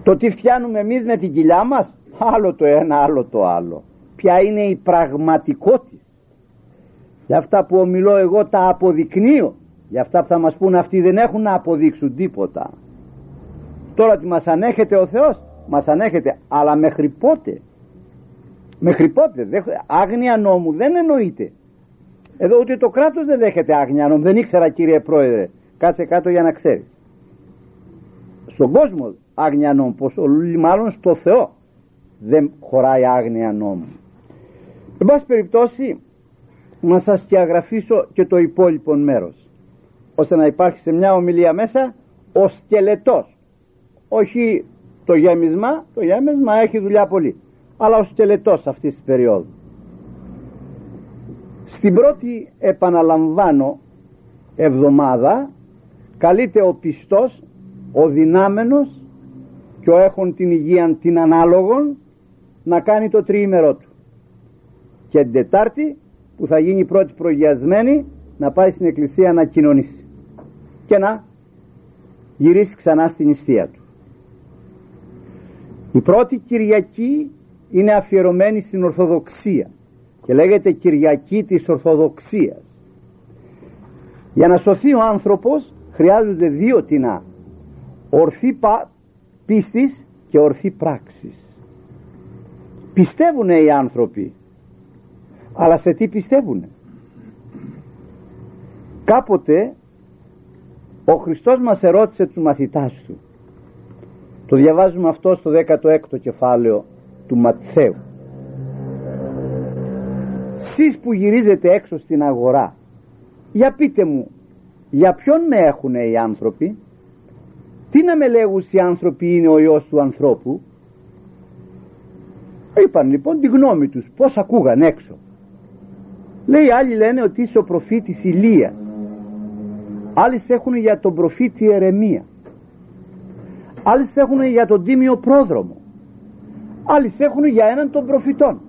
Το τι φτιάνουμε εμείς με την κοιλιά μας άλλο το ένα άλλο το άλλο. Ποια είναι η πραγματικότητα. Για αυτά που ομιλώ εγώ τα αποδεικνύω. Για αυτά που θα μας πούν αυτοί δεν έχουν να αποδείξουν τίποτα. Τώρα τι μας ανέχεται ο Θεός; Μας ανέχεται. Αλλά μέχρι πότε; Μέχρι πότε; Άγνοια νόμου δεν εννοείται εδώ ούτε το κράτος δεν δέχεται άγνοια νόμου. Δεν ήξερα κύριε πρόεδρε. Κάτσε κάτω για να ξέρεις. Στον κόσμο άγνοια νόμου πως μάλλον στο Θεό δεν χωράει άγνοια νόμου. Εν πάση περιπτώσει να σας σκιαγραφίσω και το υπόλοιπο μέρος ώστε να υπάρχει σε μια ομιλία μέσα ο σκελετός. Όχι το γέμισμα το γέμισμα έχει δουλειά πολύ αλλά ο σκελετός αυτής της περίοδου στην πρώτη επαναλαμβάνω εβδομάδα καλείται ο πιστός ο δυνάμενος και ο έχουν την υγεία την ανάλογον να κάνει το τριήμερό του και την Τετάρτη που θα γίνει η πρώτη προγιασμένη να πάει στην εκκλησία να κοινωνήσει και να γυρίσει ξανά στην νηστεία του. Η πρώτη Κυριακή είναι αφιερωμένη στην Ορθοδοξία και λέγεται Κυριακή της Ορθοδοξίας. Για να σωθεί ο άνθρωπος χρειάζονται δύο τεινά ορθή πίστης και ορθή πράξης. πιστεύουν οι άνθρωποι αλλά σε τι πιστεύουν κάποτε ο Χριστός μας ερώτησε τους μαθητάς του το διαβάζουμε αυτό στο 16ο κεφάλαιο του Ματθαίου Σεις που γυρίζετε έξω στην αγορά για πείτε μου για ποιον με έχουν οι άνθρωποι; Τι να με λέγουν οι άνθρωποι είναι ο Υιός του ανθρώπου είπαν λοιπόν τη γνώμη τους πως ακούγαν έξω. Λέει άλλοι λένε ότι είσαι ο προφήτης Ηλίας. Άλλοι έχουν για τον προφήτη Ερεμία. Άλλοι έχουν για τον τίμιο πρόδρομο. Άλλοι έχουν για έναν των προφητών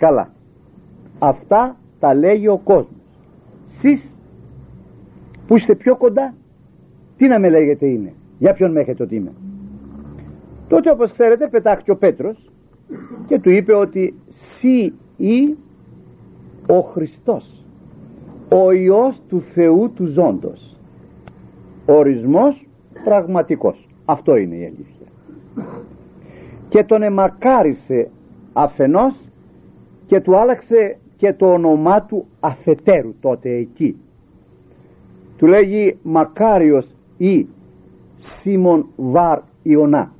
καλά. Αυτά τα λέγει ο κόσμος. Σεις που είστε πιο κοντά τι να με λέγετε είναι για ποιον με έχετε ότι είμαι. Τότε όπως ξέρετε πετάχτηκε ο Πέτρος και του είπε ότι «Σύ ή ο Χριστός ο Υιός του Θεού του ζώντος ορισμός πραγματικός. Αυτό είναι η αλήθεια. Και τον εμακάρισε αφενός και του άλλαξε και το όνομά του αφετέρου τότε εκεί. Του λέγει Μακάριος ή Σίμων Βαρ Ιωνά.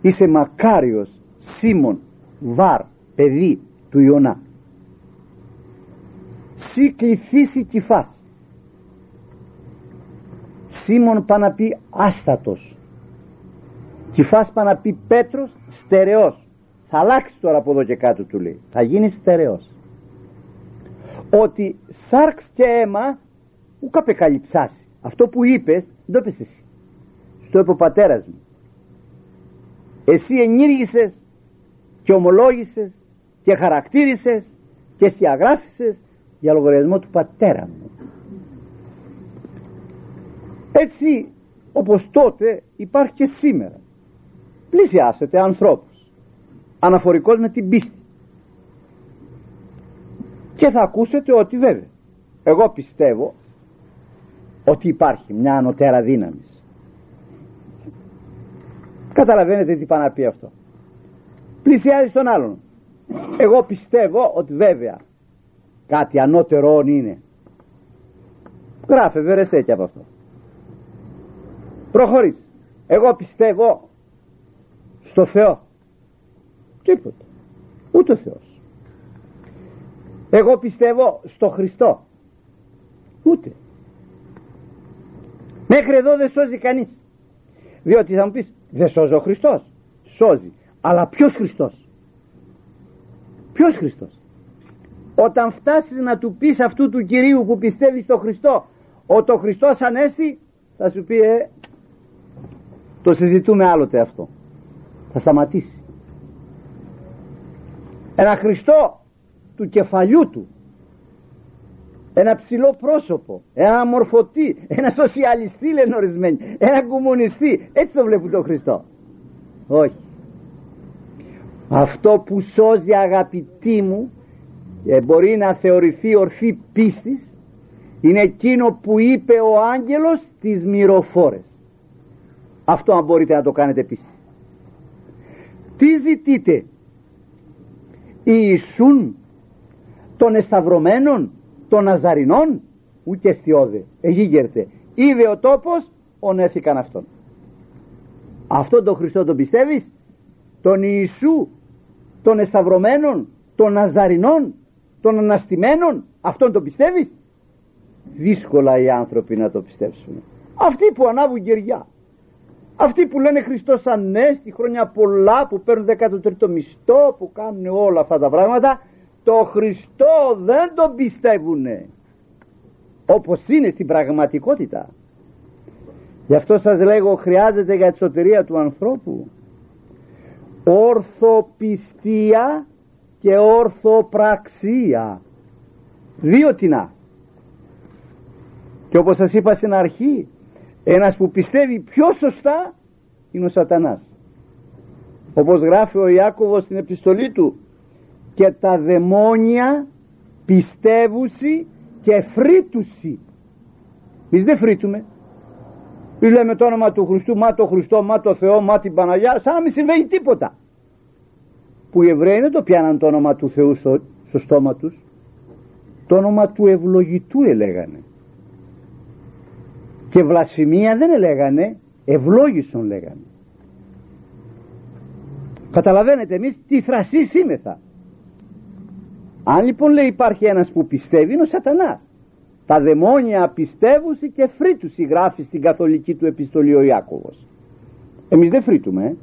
Είσαι Μακάριος Σίμων Βαρ παιδί του Ιωνά. Σι κληθήσει κυφάς Σίμων πάει να πει άστατος. Κυφάς πάει να πει Πέτρος στερεός θα αλλάξει τώρα από εδώ και κάτω του λέει. Θα γίνει στερεός. Ότι σάρξ και αίμα που καπεκαλυψάσει αυτό που είπες δεν το είπες εσύ. Στο είπε ο πατέρας μου. Εσύ ενήργησες και ομολόγησες και χαρακτήρισες και σιαγράφησες για λογαριασμό του πατέρα μου. Έτσι όπως τότε υπάρχει και σήμερα. Πλησιάσετε ανθρώπους αναφορικός με την πίστη. Και θα ακούσετε ότι βέβαια εγώ πιστεύω ότι υπάρχει μια ανωτέρα δύναμη. Καταλαβαίνετε τι πάει να πει αυτό. Πλησιάζει τον άλλον. Εγώ πιστεύω ότι βέβαια κάτι ανώτερο είναι. Γράφε βερεσέ και από αυτό. Προχωρείς. Εγώ πιστεύω στο Θεό τίποτα. Ούτε ο Θεός. Εγώ πιστεύω στο Χριστό. Ούτε. Μέχρι εδώ δεν σώζει κανείς. Διότι θα μου πεις δεν σώζει ο Χριστός σώζει. Αλλά ποιος Χριστός; Ποιος Χριστός; Όταν φτάσεις να του πεις αυτού του Κυρίου που πιστεύεις στο Χριστό ότι ο Χριστός ανέστη θα σου πει ε, το συζητούμε άλλοτε αυτό θα σταματήσει ένα Χριστό του κεφαλιού του ένα ψηλό πρόσωπο, ένα μορφωτή, ένα σοσιαλιστή λένε ορισμένοι, ένα κομμουνιστή. Έτσι το βλέπουν τον Χριστό. Όχι. Αυτό που σώζει αγαπητή μου ε, μπορεί να θεωρηθεί ορθή πίστης είναι εκείνο που είπε ο άγγελος τις μυροφόρες. Αυτό αν μπορείτε να το κάνετε πίστη. Τι ζητείτε; Ιησούν των εσταυρωμένων των Ναζαρινών ούτε στιώδε εγίγερτε. Είδε ο τόπος ονέθηκαν αυτόν αυτόν τον Χριστό τον πιστεύεις; Τον Ιησού των εσταυρωμένων των Ναζαρινών των αναστημένων αυτόν τον πιστεύεις; Δύσκολα οι άνθρωποι να το πιστέψουν αυτοί που ανάβουν γεριά αυτοί που λένε Χριστός Ανέστη χρόνια πολλά που παίρνουν 13ο μισθό που κάνουν όλα αυτά τα πράγματα το Χριστό δεν τον πιστεύουνε. Όπως είναι στην πραγματικότητα. Γι' αυτό σας λέγω χρειάζεται για τη σωτηρία του ανθρώπου ορθοπιστία και ορθοπραξία. Δύο τεινά και όπως σας είπα στην αρχή ένας που πιστεύει πιο σωστά είναι ο σατανάς. Όπως γράφει ο Ιάκωβος στην επιστολή του και τα δαιμόνια πιστεύουσι και φρύτουσι εμείς δεν φρύτουμε εμείς λέμε το όνομα του Χριστού μα το Χριστό μα το Θεό μα την Παναγιά σαν να μην συμβαίνει τίποτα. Που οι Εβραίοι δεν το πιάναν το όνομα του Θεού στο, στο στόμα τους. Το όνομα του ευλογητού έλεγανε και βλασφημία δεν έλεγανε ευλόγησον λέγανε. Καταλαβαίνετε εμείς τι θρασί σήμεθα. Αν λοιπόν λέει υπάρχει ένας που πιστεύει είναι ο σατανάς. Τα δαιμόνια πιστεύουν και φρύτουσι γράφει στην καθολική του επιστολή ο Ιάκωβος. Εμείς δεν φρύτουμε ε.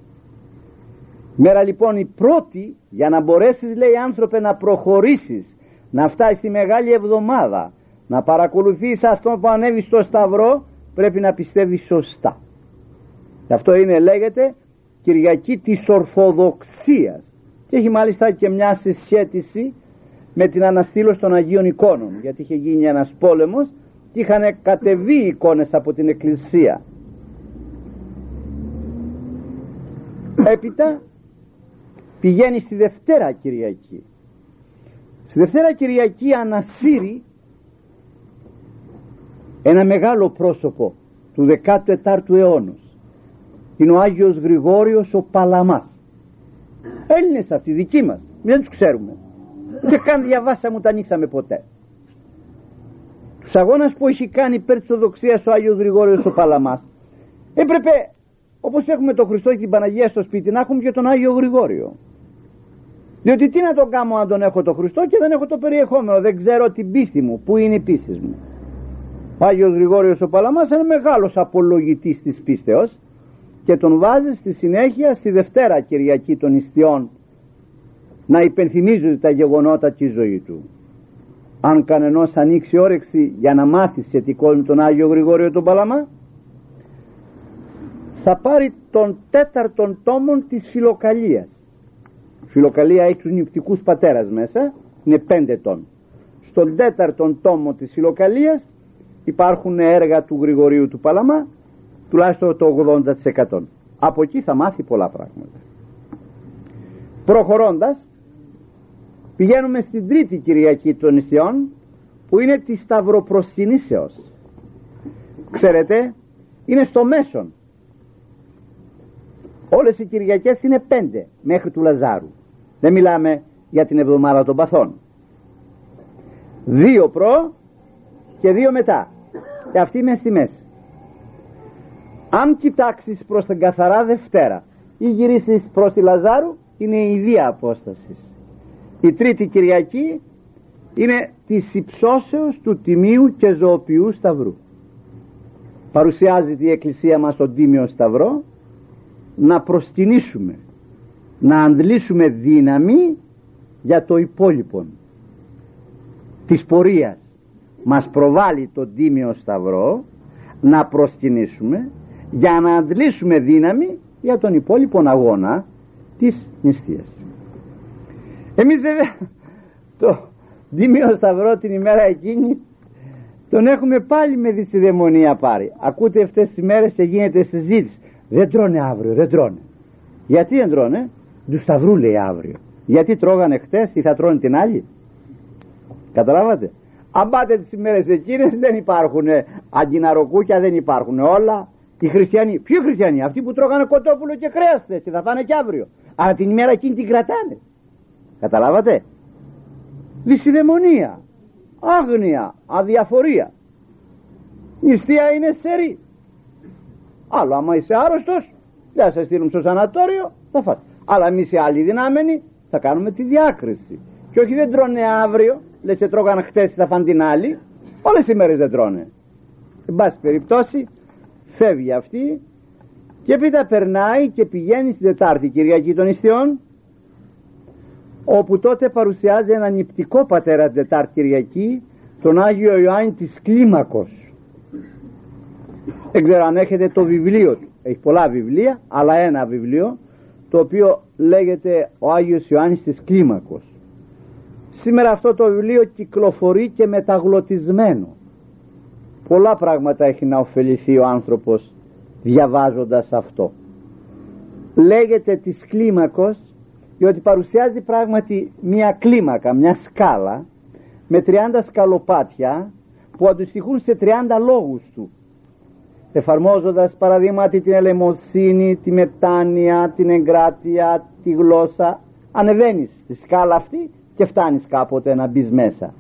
μέρα λοιπόν η πρώτη για να μπορέσεις λέει άνθρωπε να προχωρήσεις να φτάσεις στη Μεγάλη Εβδομάδα να παρακολουθείς αυτό που ανέβει στο Σταυρό πρέπει να πιστεύει σωστά. Αυτό είναι λέγεται Κυριακή της Ορθοδοξίας. Και έχει μάλιστα και μια συσχέτιση με την αναστήλωση των Αγίων εικόνων. Γιατί είχε γίνει ένας πόλεμος και είχαν κατεβεί εικόνες από την Εκκλησία. Έπειτα πηγαίνει στη Δευτέρα Κυριακή. Στη Δευτέρα Κυριακή ανασύρει ένα μεγάλο πρόσωπο του 14ου αιώνα είναι ο Άγιος Γρηγόριος ο Παλαμάς. Έλληνες αυτοί δικοί μας. Δεν τους ξέρουμε. Και καν διαβάσαμε ούτε ανοίξαμε ποτέ. Τους αγώνας που έχει κάνει υπέρ της οδοξίας ο Άγιος Γρηγόριος ο Παλαμάς έπρεπε όπως έχουμε τον Χριστό και την Παναγία στο σπίτι να έχουμε και τον Άγιο Γρηγόριο. Διότι τι να τον κάνω αν τον έχω τον Χριστό και δεν έχω το περιεχόμενο δεν ξέρω την πίστη μου. Που είναι η πίστη μου; Ο Άγιος Γρηγόριος ο Παλαμάς είναι μεγάλος απολογητής της πίστεως και τον βάζει στη συνέχεια στη Δευτέρα Κυριακή των Ιστιών να υπενθυμίζονται τα γεγονότα και η ζωής του. Αν κανενός ανοίξει όρεξη για να μάθει σχετικό με τον Άγιο Γρηγόριο τον Παλαμά θα πάρει τον τέταρτον τόμον της Φιλοκαλίας. Φιλοκαλία έχει τους νηπτικούς πατέρας μέσα, είναι πέντε τόν. Στον τέταρτον τόμο της Φιλοκαλίας υπάρχουν έργα του Γρηγορίου του Παλαμά τουλάχιστον το 80% από εκεί θα μάθει πολλά πράγματα. Προχωρώντας πηγαίνουμε στην τρίτη Κυριακή των νησιών που είναι τη Σταυροπροσυνήσεως. Ξέρετε είναι στο μέσον. Όλες οι Κυριακές είναι πέντε μέχρι του Λαζάρου. Δεν μιλάμε για την εβδομάδα των παθών. Δύο προ και δύο μετά. Και αυτή είναι στη μέση. Αν κοιτάξεις προς την καθαρά Δευτέρα ή γυρίσεις προς τη Λαζάρου είναι η ίδια απόστασης. Η τρίτη Κυριακή είναι της υψώσεως του Τιμίου και Ζωοποιού Σταυρού. Παρουσιάζει η Εκκλησία μας τον Τίμιο Σταυρό να προσκυνήσουμε να αντλήσουμε δύναμη για το υπόλοιπο της πορείας μας προβάλλει τον Τίμιο Σταυρό να προσκυνήσουμε για να αντλήσουμε δύναμη για τον υπόλοιπο αγώνα της νηστείας. Εμείς βέβαια το Δήμιο Σταυρό την ημέρα εκείνη τον έχουμε πάλι με δυσιδαιμονία πάρει. Ακούτε αυτές τις ημέρες και γίνεται συζήτηση. Δεν τρώνε αύριο δεν τρώνε. Γιατί δεν τρώνε; Του Σταυρού λέει αύριο. Γιατί τρώγανε χτες ή θα τρώνε την άλλη; Καταλάβατε; Αν πάτε τις ημέρες εκείνες δεν υπάρχουν αγκιναροκούκια δεν υπάρχουν όλα οι χριστιανοί, ποιοι χριστιανοί, αυτοί που τρώγανε κοτόπουλο και κρέα και θα φάνε και αύριο. Αλλά την ημέρα εκείνη την κρατάνε. Καταλάβατε; Δυσιδαιμονία, άγνοια, αδιαφορία. Νηστεία είναι σερή. Άλλο άμα είσαι άρρωστος, δεν σε στείλουν στο σανατόριο, θα φας. Αλλά εμείς οι άλλοι δυνάμενοι θα κάνουμε τη διάκριση. Και όχι δεν τρώνε αύριο, λες σε τρώγανε χτες, θα φάνε την άλλη. Όλες οι μέρες δεν τρώνε. Εν πάση περιπτώσει, φεύγει αυτή και έπειτα περνάει και πηγαίνει στην Τετάρτη Κυριακή των Ιστιών όπου τότε παρουσιάζει ένα νηπτικό πατέρα την Τετάρτη Κυριακή τον Άγιο Ιωάννη της Κλίμακος δεν ξέρω αν έχετε το βιβλίο του έχει πολλά βιβλία αλλά ένα βιβλίο το οποίο λέγεται ο Άγιος Ιωάννης της Κλίμακος σήμερα αυτό το βιβλίο κυκλοφορεί και μεταγλωτισμένο. Πολλά πράγματα έχει να ωφεληθεί ο άνθρωπος διαβάζοντας αυτό. Λέγεται της κλίμακος διότι παρουσιάζει πράγματι μια κλίμακα, μια σκάλα με 30 σκαλοπάτια που αντιστοιχούν σε 30 λόγους του. Εφαρμόζοντας παραδείγματι την ελεμοσύνη, τη μετάνοια, την εγκράτεια, τη γλώσσα ανεβαίνεις στη σκάλα αυτή και φτάνεις κάποτε να μπεις μέσα.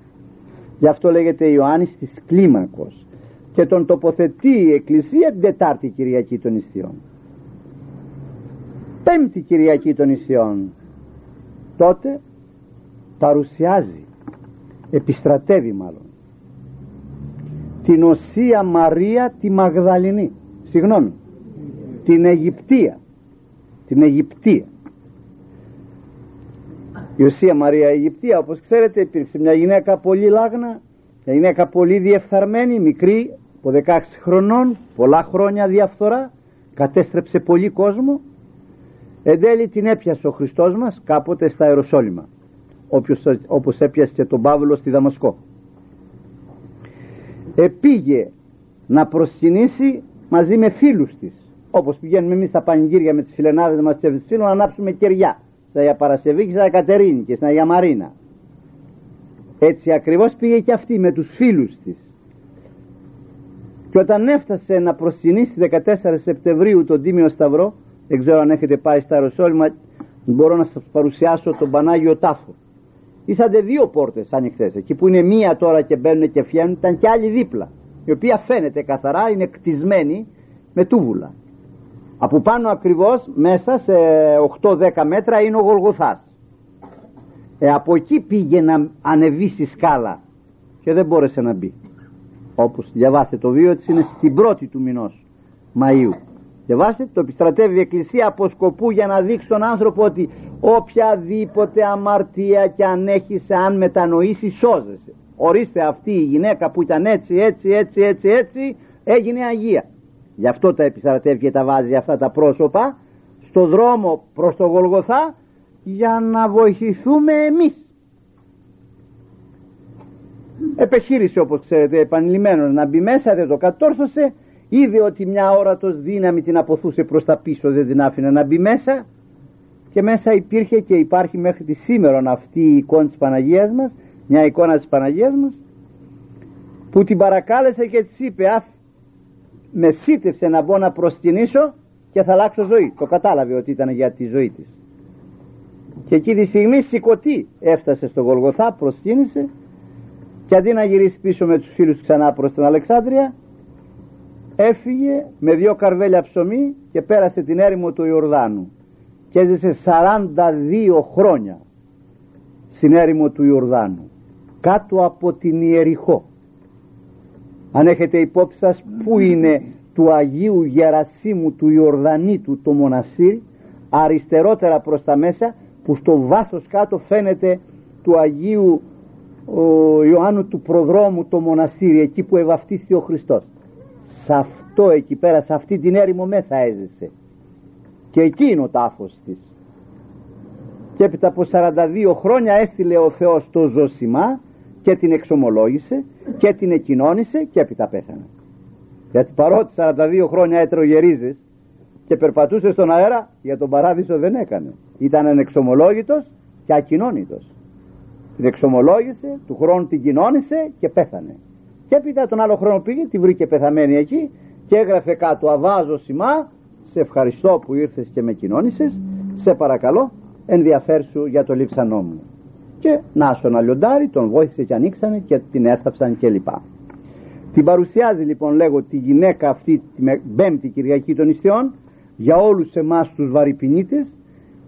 Γι' αυτό λέγεται Ιωάννης της κλίμακος και τον τοποθετεί η Εκκλησία την Τετάρτη Κυριακή των Ιστιών. Πέμπτη Κυριακή των Ιστιών. Τότε παρουσιάζει επιστρατεύει μάλλον την Οσία Μαρία τη Μαγδαληνή. Συγγνώμη. Την Αιγυπτία. Την Αιγυπτία η Οσία Μαρία Αιγυπτία όπως ξέρετε υπήρξε μια γυναίκα πολύ λάγνα μια γυναίκα πολύ διεφθαρμένη μικρή από 16 χρονών πολλά χρόνια διαφθορά κατέστρεψε πολύ κόσμο. Εν τέλει την έπιασε ο Χριστός μας κάποτε στα Ιεροσόλυμα όποιος, όπως έπιασε και τον Παύλο στη Δαμασκό. Επήγε να προσκυνήσει μαζί με φίλους της όπως πηγαίνουμε εμείς στα πανηγύρια με τις φιλενάδες μας και τους φίλους να ανάψουμε κεριά στα Αγία Παρασκευή και στα Κατερίνη και στην Αγία Μαρίνα. Έτσι ακριβώς πήγε και αυτή με τους φίλους της. Και όταν έφτασε να προσκυνήσει 14 Σεπτεμβρίου τον Τίμιο Σταυρό δεν ξέρω αν έχετε πάει στα Ιεροσόλυμα μπορώ να σας παρουσιάσω τον Πανάγιο Τάφο. Ήσαντε δύο πόρτες ανοιχτές εκεί που είναι μία τώρα και μπαίνουν και φιένουν ήταν και άλλη δίπλα η οποία φαίνεται καθαρά είναι κτισμένη με τούβουλα από πάνω ακριβώς μέσα σε 8-10 μέτρα είναι ο Γολγοθάς. Ε, από εκεί πήγε να ανεβεί στη σκάλα και δεν μπόρεσε να μπει. Όπως διαβάστε το βίο της είναι στην πρώτη του μηνός Μαΐου. Διαβάστε το επιστρατεύει η Εκκλησία από σκοπού για να δείξει τον άνθρωπο ότι οποιαδήποτε αμαρτία και αν έχεις αν μετανοήσεις σώζεσαι. Ορίστε αυτή η γυναίκα που ήταν έτσι έτσι έτσι έτσι έτσι έγινε Αγία γι' αυτό τα επιστρατεύει και τα βάζει αυτά τα πρόσωπα στο δρόμο προς το Γολγοθά για να βοηθηθούμε εμείς. Επεχείρησε όπως ξέρετε επανειλημμένος να μπει μέσα δεν το κατόρθωσε. Είδε ότι μια όρατος δύναμη την αποθούσε προς τα πίσω δεν την άφηνε να μπει μέσα. Και μέσα υπήρχε και υπάρχει μέχρι τη σήμερα αυτή η εικόνα της Παναγίας μας μια εικόνα της Παναγίας μας που την παρακάλεσε και της είπε αφ, με σύντευσε να μπω να προσκυνήσω και θα αλλάξω ζωή. Το κατάλαβε ότι ήταν για τη ζωή της. Και εκεί τη στιγμή σηκωτή έφτασε στο Γολγοθά προσκύνησε και αντί να γυρίσει πίσω με τους φίλους ξανά προς την Αλεξάνδρεια έφυγε με δύο καρβέλια ψωμί και πέρασε την έρημο του Ιορδάνου. Και έζησε 42 χρόνια στην έρημο του Ιορδάνου κάτω από την Ιεριχώ αν έχετε υπόψη σας που είναι του Αγίου Γερασίμου του Ιορδανίτου το μοναστήρι αριστερότερα προς τα μέσα που στο βάθος κάτω φαίνεται του Αγίου ο Ιωάννου του Προδρόμου το μοναστήρι εκεί που ευαυτίστηκε ο Χριστός. Σε αυτό εκεί πέρα σε αυτή την έρημο μέσα έζησε. Και εκεί είναι ο τάφος της. Και έπειτα από 42 χρόνια έστειλε ο Θεός το ζωσιμά και την εξομολόγησε και την εκοινώνησε και έπειτα πέθανε. Γιατί παρότι 42 χρόνια έτρωγε και περπατούσες στον αέρα για τον παράδεισο δεν έκανε. Ήταν ανεξομολόγητος και ακοινώνητος. Την εξομολόγησε του χρόνου την κοινώνησε και πέθανε. Και έπειτα τον άλλο χρόνο πήγε τη βρήκε πεθαμένη εκεί και έγραφε κάτω αβάζω σημά σε ευχαριστώ που ήρθες και με κοινώνησες. Σε παρακαλώ ενδιαφέρσου για το λείψανό μου και να στον λιοντάρι τον βόηθησε και ανοίξανε και την έθαψαν κλπ την παρουσιάζει λοιπόν λέγω τη γυναίκα αυτή την πέμπτη Κυριακή των Ιστιών για όλους εμάς τους βαρυπινίτες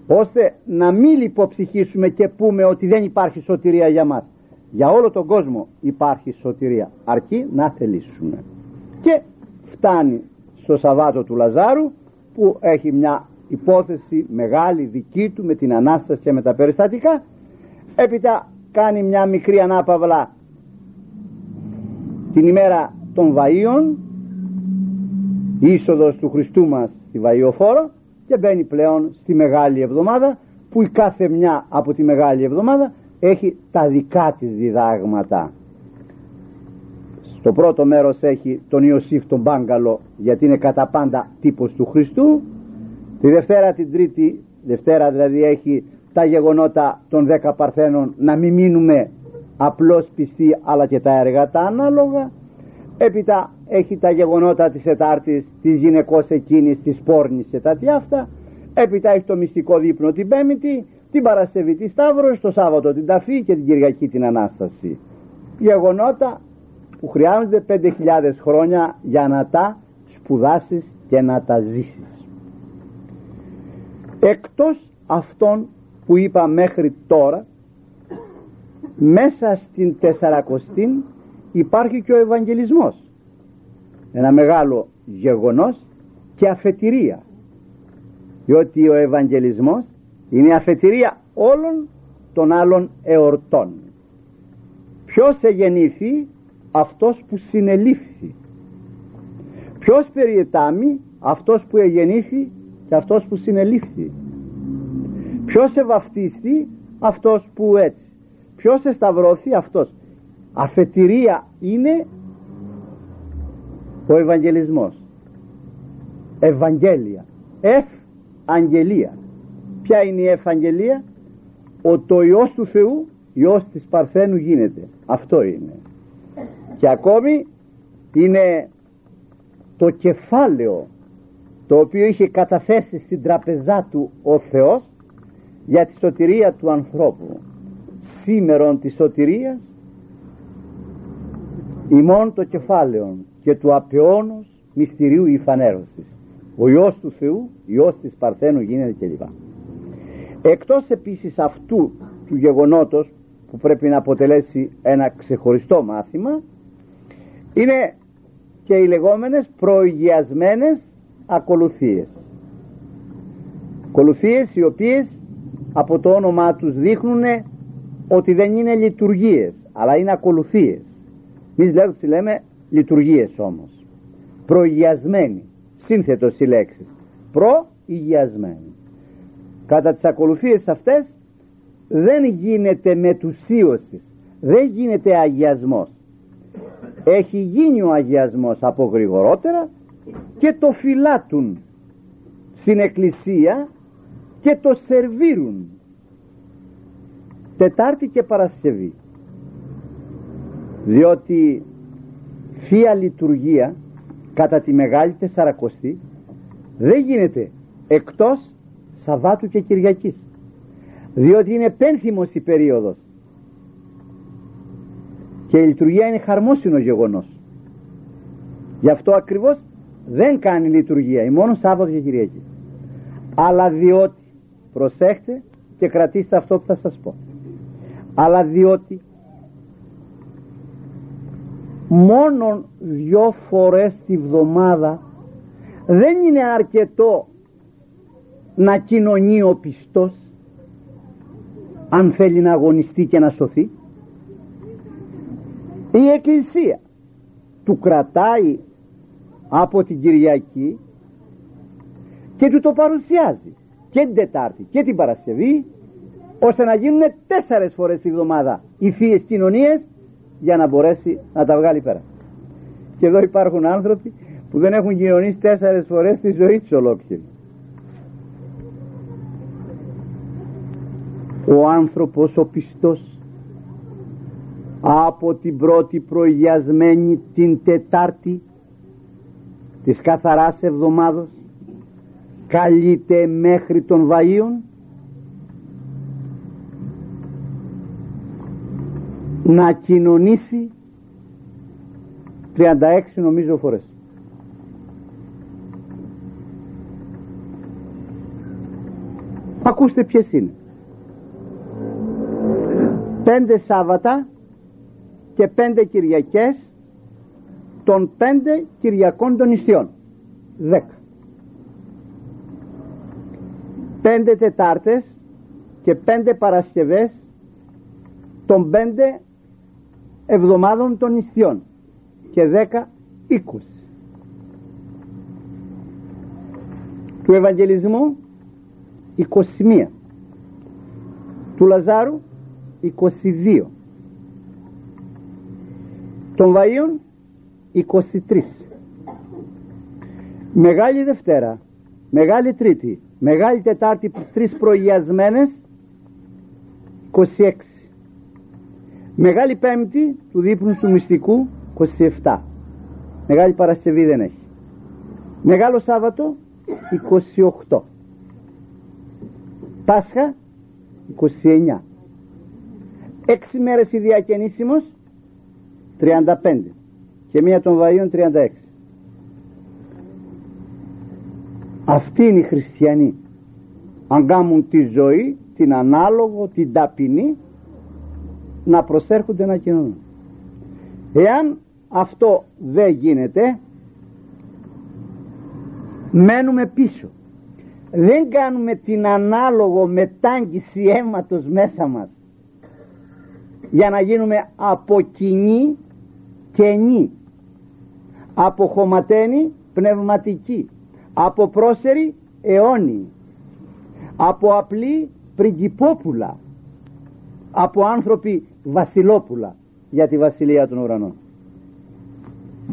ώστε να μην λιποψυχήσουμε και πούμε ότι δεν υπάρχει σωτηρία για μας. Για όλο τον κόσμο υπάρχει σωτηρία. Αρκεί να θελήσουμε. Και φτάνει στο Σαββάτο του Λαζάρου που έχει μια υπόθεση μεγάλη δική του με την Ανάσταση και με τα περιστατικά έπειτα κάνει μια μικρή ανάπαυλα την ημέρα των Βαΐων η είσοδος του Χριστού μας στη Βαϊοφόρο και μπαίνει πλέον στη Μεγάλη Εβδομάδα που η κάθε μια από τη Μεγάλη Εβδομάδα έχει τα δικά της διδάγματα. Στο πρώτο μέρος έχει τον Ιωσήφ τον Μπάγκαλο γιατί είναι κατά πάντα τύπος του Χριστού. Τη Δευτέρα την Τρίτη Δευτέρα δηλαδή έχει τα γεγονότα των δέκα παρθένων να μην μείνουμε απλώς πιστοί αλλά και τα έργα τα ανάλογα έπειτα έχει τα γεγονότα της Ετάρτης της γυναικός εκείνης της πόρνης και τα τι αυτά έπειτα έχει το μυστικό δείπνο την Πέμπτη την Παρασκευή τη Σταύρο, το Σάββατο την Ταφή και την Κυριακή την Ανάσταση. Γεγονότα που χρειάζονται 5.000 χρόνια για να τα σπουδάσεις και να τα ζήσεις. Εκτός αυτών που είπα μέχρι τώρα, μέσα στην Τεσσαρακοστή υπάρχει και ο Ευαγγελισμός. Ένα μεγάλο γεγονός και αφετηρία. Διότι ο Ευαγγελισμός είναι η αφετηρία όλων των άλλων εορτών. Ποιος εγεννήθη αυτός που συνελήφθη. Ποιος περιετάμει αυτός που εγεννήθη και αυτός που συνελήφθη. Ποιος ευαυτίστη αυτός που έτσι. Ποιος εσταυρώθη αυτός. Αφετηρία είναι ο Ευαγγελισμός. Ευαγγέλια. Εφ αγγελία. Ποια είναι η Ευαγγελία; Ο το Υιός του Θεού, Υιός της Παρθένου γίνεται. Αυτό είναι. Και ακόμη είναι το κεφάλαιο το οποίο είχε καταθέσει στην τραπεζά του ο Θεός για τη σωτηρία του ανθρώπου. Σήμερον της σωτηρίας ημών το κεφάλαιο και του απεώνος μυστηρίου η φανέρωσης. Ο Υιός του Θεού Υιός της Παρθένου γίνεται κλπ. Εκτός επίσης αυτού του γεγονότος που πρέπει να αποτελέσει ένα ξεχωριστό μάθημα είναι και οι λεγόμενες προηγιασμένες ακολουθίες. Ακολουθίες οι οποίες από το όνομά τους δείχνουν ότι δεν είναι λειτουργίες αλλά είναι ακολουθίες. Εμείς λέμε, λέμε λειτουργίες όμως. Προηγιασμένοι σύνθετος οι λέξεις. Προηγιασμένοι κατά τις ακολουθίες αυτές δεν γίνεται μετουσίωσης δεν γίνεται αγιασμός. Έχει γίνει ο αγιασμός από γρηγορότερα και το φυλάτουν στην εκκλησία και το σερβίρουν. Τετάρτη και Παρασκευή. Διότι Θεία Λειτουργία κατά τη Μεγάλη Τεσσαρακοστή δεν γίνεται εκτός Σαββάτου και Κυριακής. Διότι είναι πένθυμος η περίοδος. Και η λειτουργία είναι χαρμόσυνο γεγονός. Γι' αυτό ακριβώς δεν κάνει λειτουργία η μόνο Σάββατο και Κυριακή. Αλλά διότι προσέχτε και κρατήστε αυτό που θα σας πω. Αλλά διότι μόνον δυο φορές τη βδομάδα δεν είναι αρκετό να κοινωνεί ο πιστός αν θέλει να αγωνιστεί και να σωθεί η Εκκλησία του κρατάει από την Κυριακή και του το παρουσιάζει και την Τετάρτη και την Παρασκευή ώστε να γίνουν τέσσερες φορές τη βδομάδα οι θείες κοινωνίες για να μπορέσει να τα βγάλει πέρα. Και εδώ υπάρχουν άνθρωποι που δεν έχουν κοινωνήσει τέσσερες φορές τη ζωή τους ολόκληρη. Ο άνθρωπος ο πιστός από την πρώτη προηγιασμένη την Τετάρτη της καθαράς εβδομάδος καλείται μέχρι των Βαΐων. Να κοινωνήσει 36 νομίζω φορές. Ακούστε ποιες είναι. Πέντε Σάββατα και πέντε Κυριακές των πέντε Κυριακών των νησιών δέκα πέντε Τετάρτες και πέντε Παρασκευές των πέντε εβδομάδων των νησιών και δέκα οίκους. Του Ευαγγελισμού 21 του Λαζάρου 22 των Βαΐων 23 Μεγάλη Δευτέρα Μεγάλη Τρίτη Μεγάλη Τετάρτη τρεις προηγιασμένες 26 Μεγάλη Πέμπτη του δείπνου του μυστικού 27 Μεγάλη Παρασκευή δεν έχει. Μεγάλο Σάββατο 28 Πάσχα 29 έξι μέρες η διακαινήσιμος 35 και μία των Βαΐων 36 αυτοί είναι οι χριστιανοί. Αν κάνουν τη ζωή την ανάλογο, την ταπεινή να προσέρχονται να κοινωνούν. Εάν αυτό δεν γίνεται μένουμε πίσω. Δεν κάνουμε την ανάλογο μετάγγιση αίματος μέσα μας για να γίνουμε από κοινή καινή από χωματένη πνευματική από πρόσερη αιώνιοι. Από απλή πριγκυπόπουλα από άνθρωποι βασιλόπουλα για τη βασιλεία των ουρανών.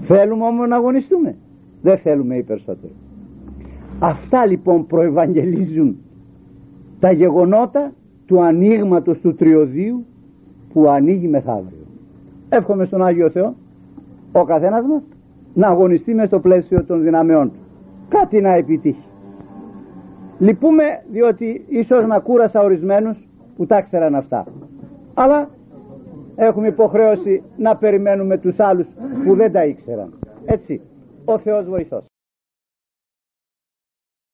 Θέλουμε όμως να αγωνιστούμε. Δεν θέλουμε οι περισσότεροι. Αυτά λοιπόν προευαγγελίζουν τα γεγονότα του ανοίγματος του τριωδίου που ανοίγει μεθαύριο. Εύχομαι στον Άγιο Θεό ο καθένας μας να αγωνιστεί μες στο πλαίσιο των δυναμεών του κάτι να επιτύχει. Λυπούμε διότι ίσως να κούρασα ορισμένους που τα ξέραν αυτά. Αλλά έχουμε υποχρέωση να περιμένουμε τους άλλους που δεν τα ήξεραν. Έτσι ο Θεός βοηθός